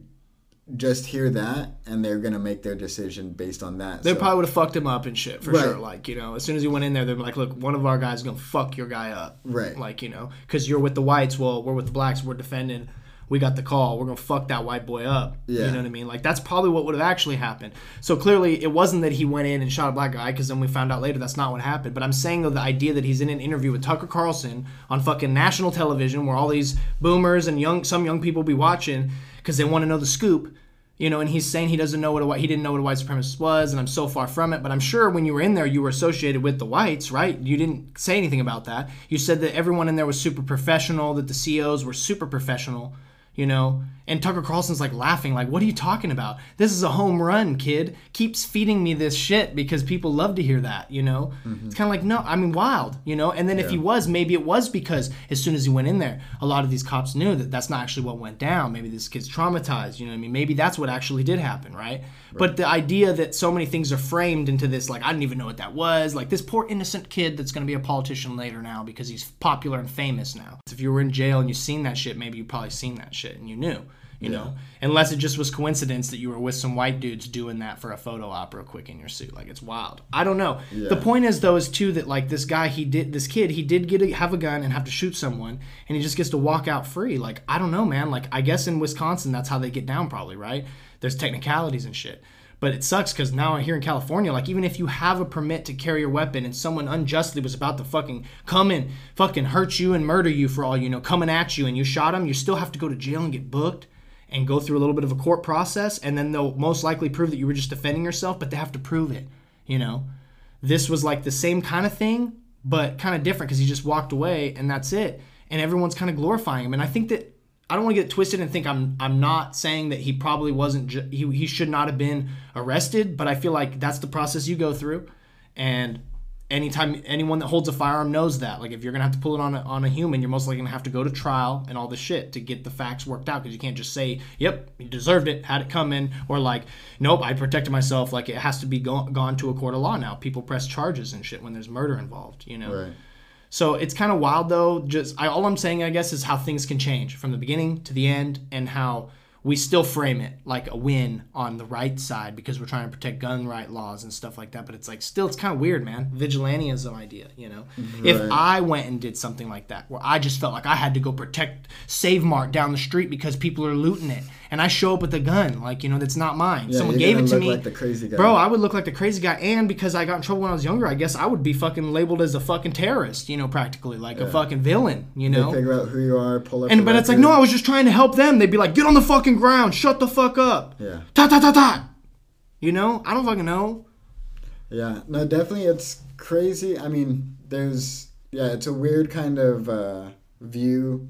just hear that and they're gonna make their decision based on that. They So- probably would have fucked him up and shit for Right. sure. Like you know, as soon as he went in there, they're like, "Look, one of our guys is gonna fuck your guy up." Right. Like you know, because you're with the whites, well, we're with the blacks. We're defending. We got the call. We're gonna fuck that white boy up. Yeah. You know what I mean? Like that's probably what would have actually happened. So clearly, it wasn't that he went in and shot a black guy, because then we found out later that's not what happened. But I'm saying though, the idea that he's in an interview with Tucker Carlson on fucking national television, where all these boomers and young some young people be watching because they want to know the scoop you know, and he's saying he doesn't know what a white, he didn't know what a white supremacist was, and I'm so far from it. But I'm sure when you were in there, you were associated with the whites, right? You didn't say anything about that. You said that everyone in there was super professional, that the CEOs were super professional, you know. And Tucker Carlson's like laughing, like, "What are you talking about? This is a home run, kid. Keeps feeding me this shit because people love to hear that, you know. Mm-hmm. It's kind of like, no, I mean, wild, you know. And then if he was, maybe it was because as soon as he went in there, a lot of these cops knew that that's not actually what went down. Maybe this kid's traumatized, you know what I mean? Maybe that's what actually did happen, right? But the idea that so many things are framed into this, like, I didn't even know what that was, like this poor innocent kid that's going to be a politician later now because he's popular and famous now. If you were in jail and you seen that shit, maybe you probably seen that shit and you knew. You know, unless it just was coincidence that you were with some white dudes doing that for a photo op real quick in your suit, like it's wild. I don't know. The point is though is too that like this guy he did this kid he did get a, have a gun and have to shoot someone and he just gets to walk out free. Like I don't know, man. Like I guess in Wisconsin that's how they get down probably, right? There's technicalities and shit. But it sucks because now here in California, like even if you have a permit to carry your weapon and someone unjustly was about to fucking come and fucking hurt you and murder you for all you know, coming at you and you shot him, you still have to go to jail and get booked and go through a little bit of a court process and then they'll most likely prove that you were just defending yourself, but they have to prove it, you know. This was like the same kind of thing, but kind of different because he just walked away and that's it. And everyone's kind of glorifying him. And I think that I don't want to get twisted and think I'm I'm not saying that he probably wasn't ju- he he should not have been arrested, but I feel like that's the process you go through, and anytime anyone that holds a firearm knows that like if you're gonna have to pull it on a, on a human, you're most likely gonna have to go to trial and all this shit to get the facts worked out because you can't just say yep you deserved it had it come in or like nope I protected myself like it has to be go- gone to a court of law now people press charges and shit when there's murder involved you know. Right. So it's kind of wild though. Just I, all I'm saying, I guess, is how things can change from the beginning to the end, and how we still frame it like a win on the right side because we're trying to protect gun right laws and stuff like that. But it's like still, it's kind of weird, man. Vigilantism idea, you know. If I went and did something like that, where I just felt like I had to go protect Save Mart down the street because people are looting it, and I show up with a gun, like you know, that's not mine. Yeah, Someone gave it to look me, like the crazy guy. bro. I would look like the crazy guy, and because I got in trouble when I was younger, I guess I would be fucking labeled as a fucking terrorist, you know, practically like a fucking villain, you They know. figure out who you are, pull up. And but it's like, no, I was just trying to help them. They'd be like, get on the fucking ground, shut the fuck up, Yeah. ta ta ta ta. You know, I don't fucking know. Yeah, no, definitely, it's crazy. I mean, there's yeah, it's a weird kind of uh, view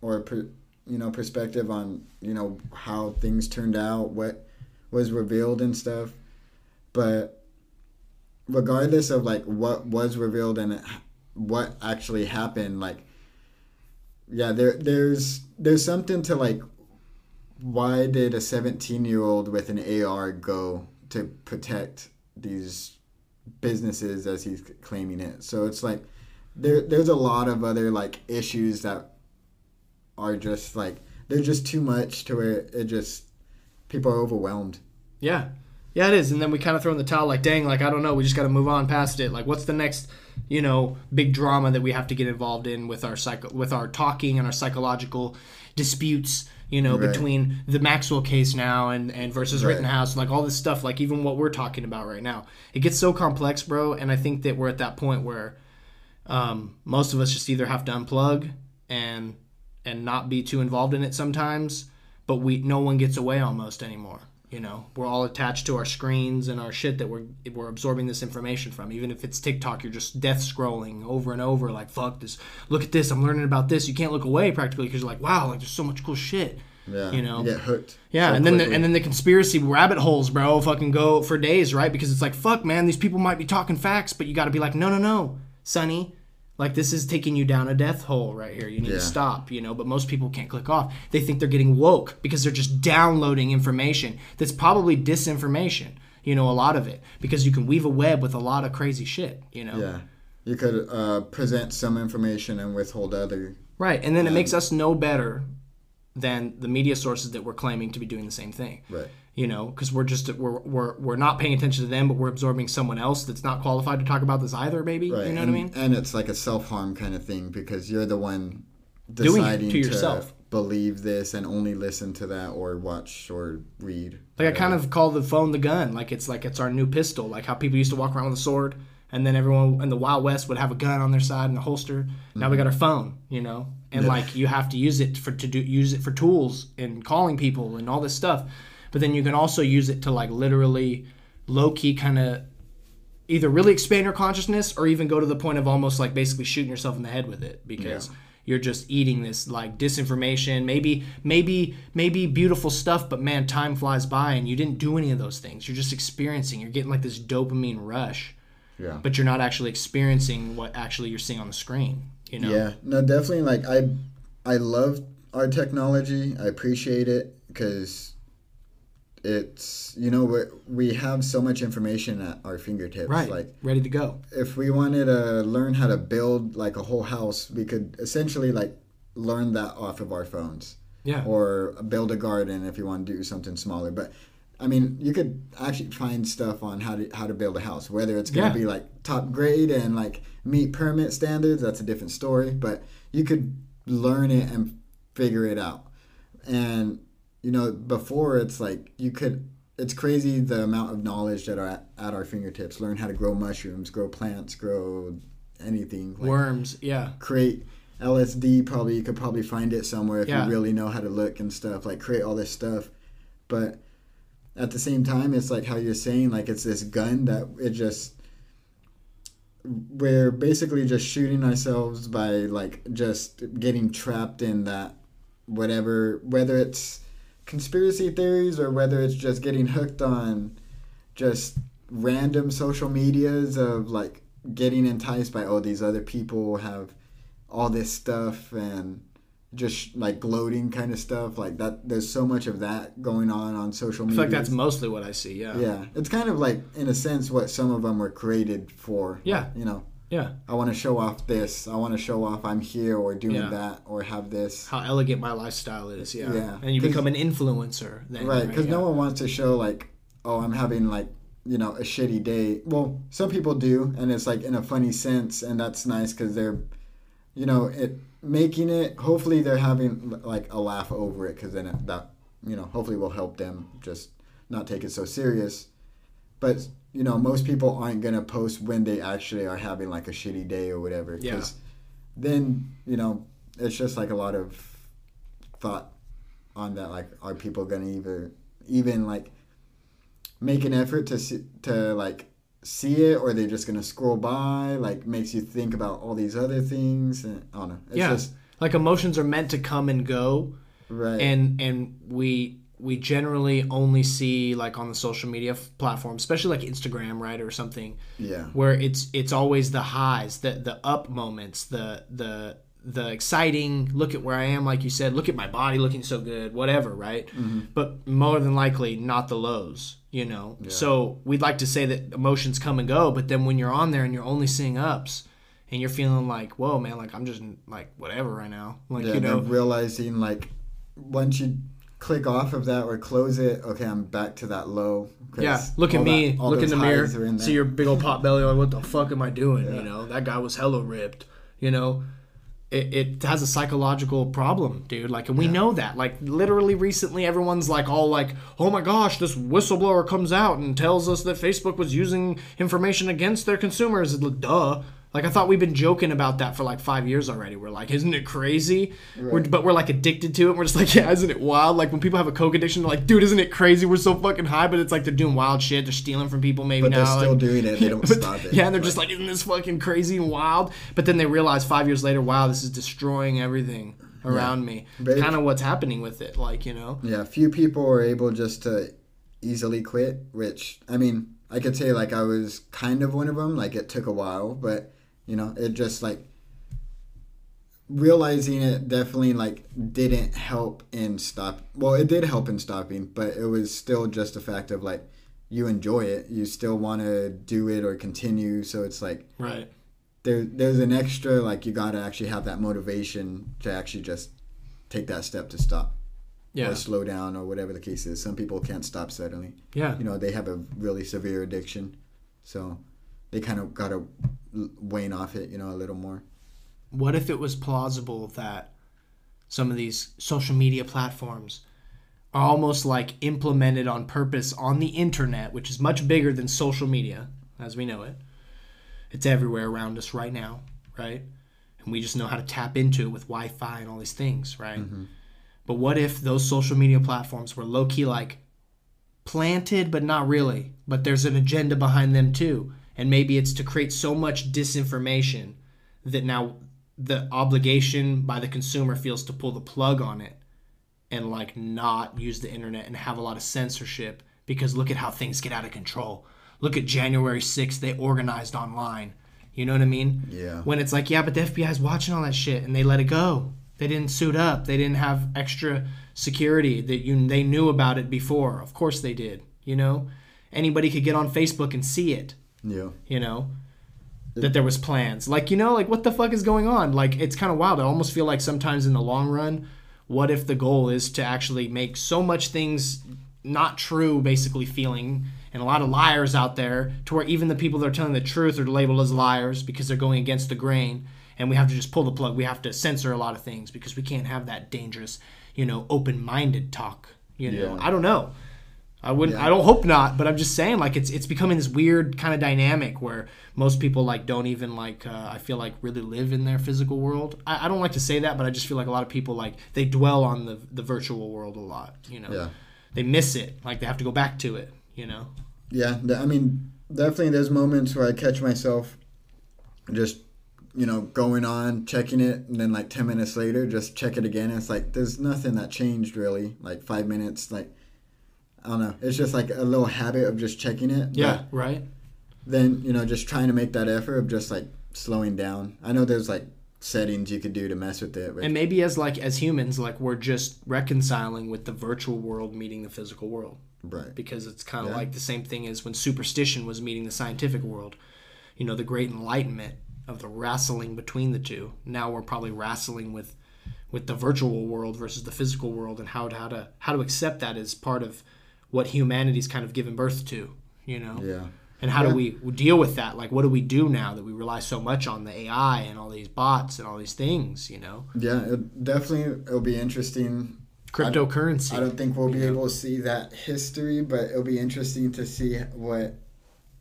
or per, you know perspective on you know how things turned out, what was revealed and stuff. But regardless of like what was revealed and what actually happened, like yeah, there there's there's something to like why did a 17 year old with an AR go to protect these businesses as he's claiming it? So it's like there there's a lot of other like issues that are just like they're just too much to where it just people are overwhelmed. Yeah. Yeah, it is. And then we kind of throw in the towel like, dang, like, I don't know. We just got to move on past it. Like, what's the next, you know, big drama that we have to get involved in with our psycho, with our talking and our psychological disputes, you know, Right. between the Maxwell case now and, and versus Right. Rittenhouse, like all this stuff, like even what we're talking about right now. It gets so complex, bro. And I think that we're at that point where um, most of us just either have to unplug and and not be too involved in it sometimes but we no one gets away almost anymore you know we're all attached to our screens and our shit that we're we're absorbing this information from even if it's tiktok you're just death scrolling over and over like fuck this look at this i'm learning about this you can't look away practically because you're like wow like there's so much cool shit Yeah, You know? get hooked. Yeah, so and then the, and then the conspiracy rabbit holes, bro, fucking go for days, right? Because it's like, fuck, man, these people might be talking facts, but you got to be like, no, no, no, Sonny, like this is taking you down a death hole right here. You need Yeah. to stop, you know. But most people can't click off. They think they're getting woke because they're just downloading information that's probably disinformation. You know, a lot of it because you can weave a web with a lot of crazy shit. You know, yeah, you could uh, present some information and withhold other. right? And then it makes us no better than the media sources that we're claiming to be doing the same thing. Right. You know because we're just we're, we're we're not paying attention to them but we're absorbing someone else that's not qualified to talk about this either maybe Right. you know and, what i mean And it's like a self harm kind of thing because you're the one Doing it deciding to yourself. believe this and only listen to that or watch or read. like i kind of call the phone the gun like it's like it's our new pistol like how people used to walk around with a sword and then everyone in the wild west would have a gun on their side in a holster now we mm-hmm. got our phone you know and Yeah. like you have to use it for to do use it for tools and calling people and all this stuff but then you can also use it to like literally low key kind of either really expand your consciousness or even go to the point of almost like basically shooting yourself in the head with it because you're just eating this like disinformation maybe maybe maybe beautiful stuff but man time flies by and you didn't do any of those things you're just experiencing you're getting like this dopamine rush Yeah. but you're not actually experiencing what actually you're seeing on the screen you know Yeah, no, definitely. Like I, I love our technology. I appreciate it because it's you know we we have so much information at our fingertips. right Like ready to go if we wanted to learn how to build like a whole house, we could essentially like learn that off of our phones. yeah Or build a garden if you want to do something smaller. But I mean, you could actually find stuff on how to how to build a house. Whether it's gonna Yeah. be like top grade and like meet permit standards, that's a different story. But you could learn it and figure it out. And you know, before it's like you could. It's crazy the amount of knowledge that are at, at our fingertips. Learn how to grow mushrooms, grow plants, grow anything. Like, worms yeah create LSD. Probably you could probably find it somewhere if Yeah. you really know how to look and stuff. Like create all this stuff, but at the same time, it's like how you're saying. Like it's this gun that it just we're basically just shooting ourselves by like just getting trapped in that whatever whether it's conspiracy theories or whether it's just getting hooked on just random social medias of like getting enticed by oh these other people have all this stuff and just like gloating kind of stuff like that there's so much of that going on on social i media like that's mostly what i see yeah. Yeah. It's kind of like in a sense what some of them were created for Yeah. you know yeah. I want to show off this. I want to show off i'm here or doing Yeah. that or have this. How elegant my lifestyle is yeah, Yeah. and you become an influencer then right because no yeah. one wants to show like oh i'm having like you know a shitty day. Well some people do and it's like in a funny sense and that's nice because they're you know it making it hopefully they're having like a laugh over it because then it, that you know hopefully will help them just not take it so serious but you know most people aren't gonna post when they actually are having like a shitty day or whatever Yeah. then you know it's just like a lot of thought on that like are people gonna either even like make an effort to see, to like see it or they're just gonna scroll by like makes you think about all these other things and i don't know. It's yeah. just like emotions are meant to come and go. Right. And and we we generally only see like on the social media f- platform especially like instagram right or something yeah. where it's it's always the highs the the up moments the the the exciting look at where i am like you said look at my body looking so good whatever right? Mm-hmm. But more than likely not the lows you know? So we'd like to say that emotions come and go but then when you're on there and you're only seeing ups and you're feeling like whoa man like i'm just like whatever right now like yeah you know? realizing like once you click off of that or close it okay i'm back to that low. Yeah, look at me. that- look in the mirror. in See your big old pot belly. Like, what the fuck am I doing? Yeah. You know, that guy was hella ripped. You know, it, it has a psychological problem, dude. Like, and we know that. Like, literally recently, everyone's like, all like, oh my gosh, this whistleblower comes out and tells us that Facebook was using information against their consumers. Duh. Like I thought we've been joking about that for like five years already. We're like, isn't it crazy? We're, but we're like addicted to it. We're just like, yeah, isn't it wild? Like when people have a coke addiction, they're like, dude, isn't it crazy? We're so fucking high, but it's like they're doing wild shit. They're stealing from people maybe but now. they're still like- doing it they don't but- stop it Yeah, and they're just like, isn't this fucking crazy and wild? But then they realize five years later, wow, this is destroying everything around me. Very- Kind of what's happening with it, like you know. Yeah, few people are able just to easily quit, which I mean, I could say like I was kind of one of them. Like it took a while, but you know, it just like realizing it definitely like didn't help in stop. Well, it did help in stopping, but it was still just a fact of like you enjoy it, you still want to do it or continue. So it's like Right. there there's an extra like you got to actually have that motivation to actually just take that step to stop Yeah. or slow down or whatever the case is. Some people can't stop suddenly. Yeah. You know, they have a really severe addiction, so they kind of got to wane off it, you know, a little more. What if it was plausible that some of these social media platforms are almost like implemented on purpose on the internet, which is much bigger than social media as we know it? It's everywhere around us right now, right? And we just know how to tap into it with Wi Fi and all these things, right? Mm-hmm. But what if those social media platforms were low key like planted, but not really? But there's an agenda behind them too. And maybe it's to create so much disinformation that now the obligation by the consumer feels to pull the plug on it and like not use the internet and have a lot of censorship because look at how things get out of control. Look at January 6th, they organized online. You know what I mean? Yeah. When it's like, yeah, but the FBI's watching all that shit and they let it go. They didn't suit up. They didn't have extra security that you they knew about it before. Of course they did, you know? Anybody could get on Facebook and see it Yeah. you know? That there was plans. Like you know like what the fuck is going on? Like it's kind of wild. I almost feel like sometimes in the long run what if the goal is to actually make so much things not true basically feeling and a lot of liars out there to where even the people that are telling the truth are labeled as liars because they're going against the grain and we have to just pull the plug. We have to censor a lot of things because we can't have that dangerous you know open-minded talk you know? Yeah. i don't know I wouldn't. Yeah. I don't hope not. But I'm just saying, like it's it's becoming this weird kind of dynamic where most people like don't even like. Uh, I feel like really live in their physical world. I, I don't like to say that, but I just feel like a lot of people like they dwell on the the virtual world a lot. You know, Yeah. they miss it. Like they have to go back to it. You know. Yeah, I mean, definitely there's moments where I catch myself just, you know, going on, checking it, and then like 10 minutes later, just check it again. It's like, there's nothing that changed really. Like five minutes, like, I don't know. It's just like a little habit of just checking it. Yeah. Right. Then, you know, just trying to make that effort of just like slowing down. I know there's like settings you could do to mess with it. And maybe as like as humans, like we're just reconciling with the virtual world meeting the physical world. right. because it's kind of Yeah. like the same thing as when superstition was meeting the scientific world. You know, the great enlightenment of the wrestling between the two. Now we're probably wrestling with with the virtual world versus the physical world and how to how to how to accept that as part of what humanity's kind of given birth to, you know. Yeah. And how Yeah. do we deal with that? Like what do we do now that we rely so much on the AI and all these bots and all these things, you know? Yeah, it definitely it'll be interesting Cryptocurrency. I don't think we'll be Yeah. able to see that history, but it'll be interesting to see what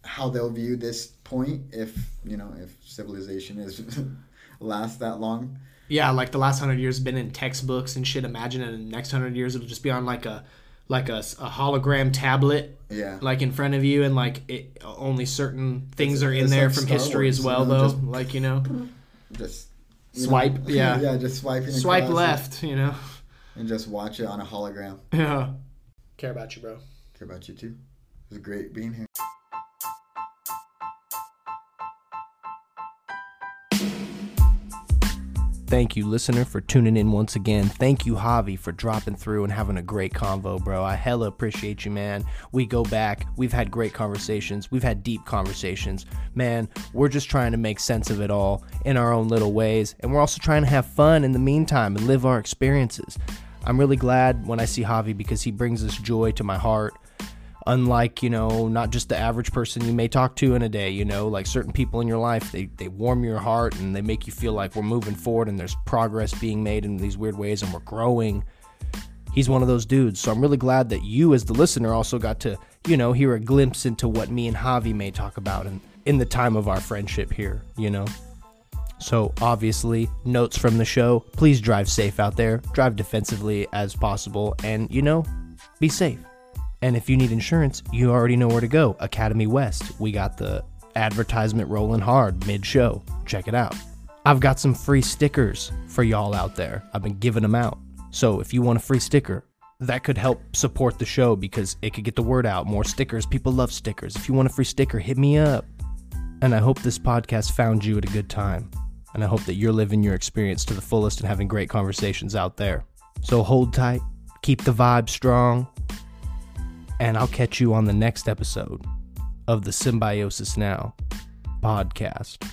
how they'll view this point if you know if civilization is last that long. Yeah, like the last hundred years have been in textbooks and shit. Imagine in the next hundred years it'll just be on like a like a, a hologram tablet, Yeah, like in front of you, and like it, only certain things It's- are in there like from Star history Wars, as you well, know, though. just- like you know, just you know, Swipe, yeah. yeah, just swiping. swipe left. You know, and just watch it on a hologram. yeah. Care about you, bro. Care about you too. It was great being here. Thank you, listener, for tuning in once again. Thank you, Javi, for dropping through and having a great convo, bro. I hella appreciate you, man. We go back. We've had great conversations. We've had deep conversations. Man, we're just trying to make sense of it all in our own little ways. And we're also trying to have fun in the meantime and live our experiences. I'm really glad when I see Javi because he brings this joy to my heart unlike you know not just the average person you may talk to in a day you know like certain people in your life they, they warm your heart and they make you feel like we're moving forward and there's progress being made in these weird ways and we're growing. He's one of those dudes. So i'm really glad that you as the listener also got to you know hear a glimpse into what me and javi may talk about in, in the time of our friendship here you know? So, obviously, notes from the show please drive safe out there, drive defensively as possible, and, you know, be safe. And if you need insurance, you already know where to go Academy West. We got the advertisement rolling hard mid show. Check it out. I've got some free stickers for y'all out there. I've been giving them out. So if you want a free sticker, that could help support the show because it could get the word out. More stickers. People love stickers. If you want a free sticker, hit me up. And I hope this podcast found you at a good time. And I hope that you're living your experience to the fullest and having great conversations out there. So hold tight, keep the vibe strong, and I'll catch you on the next episode of the Symbiosis Now podcast.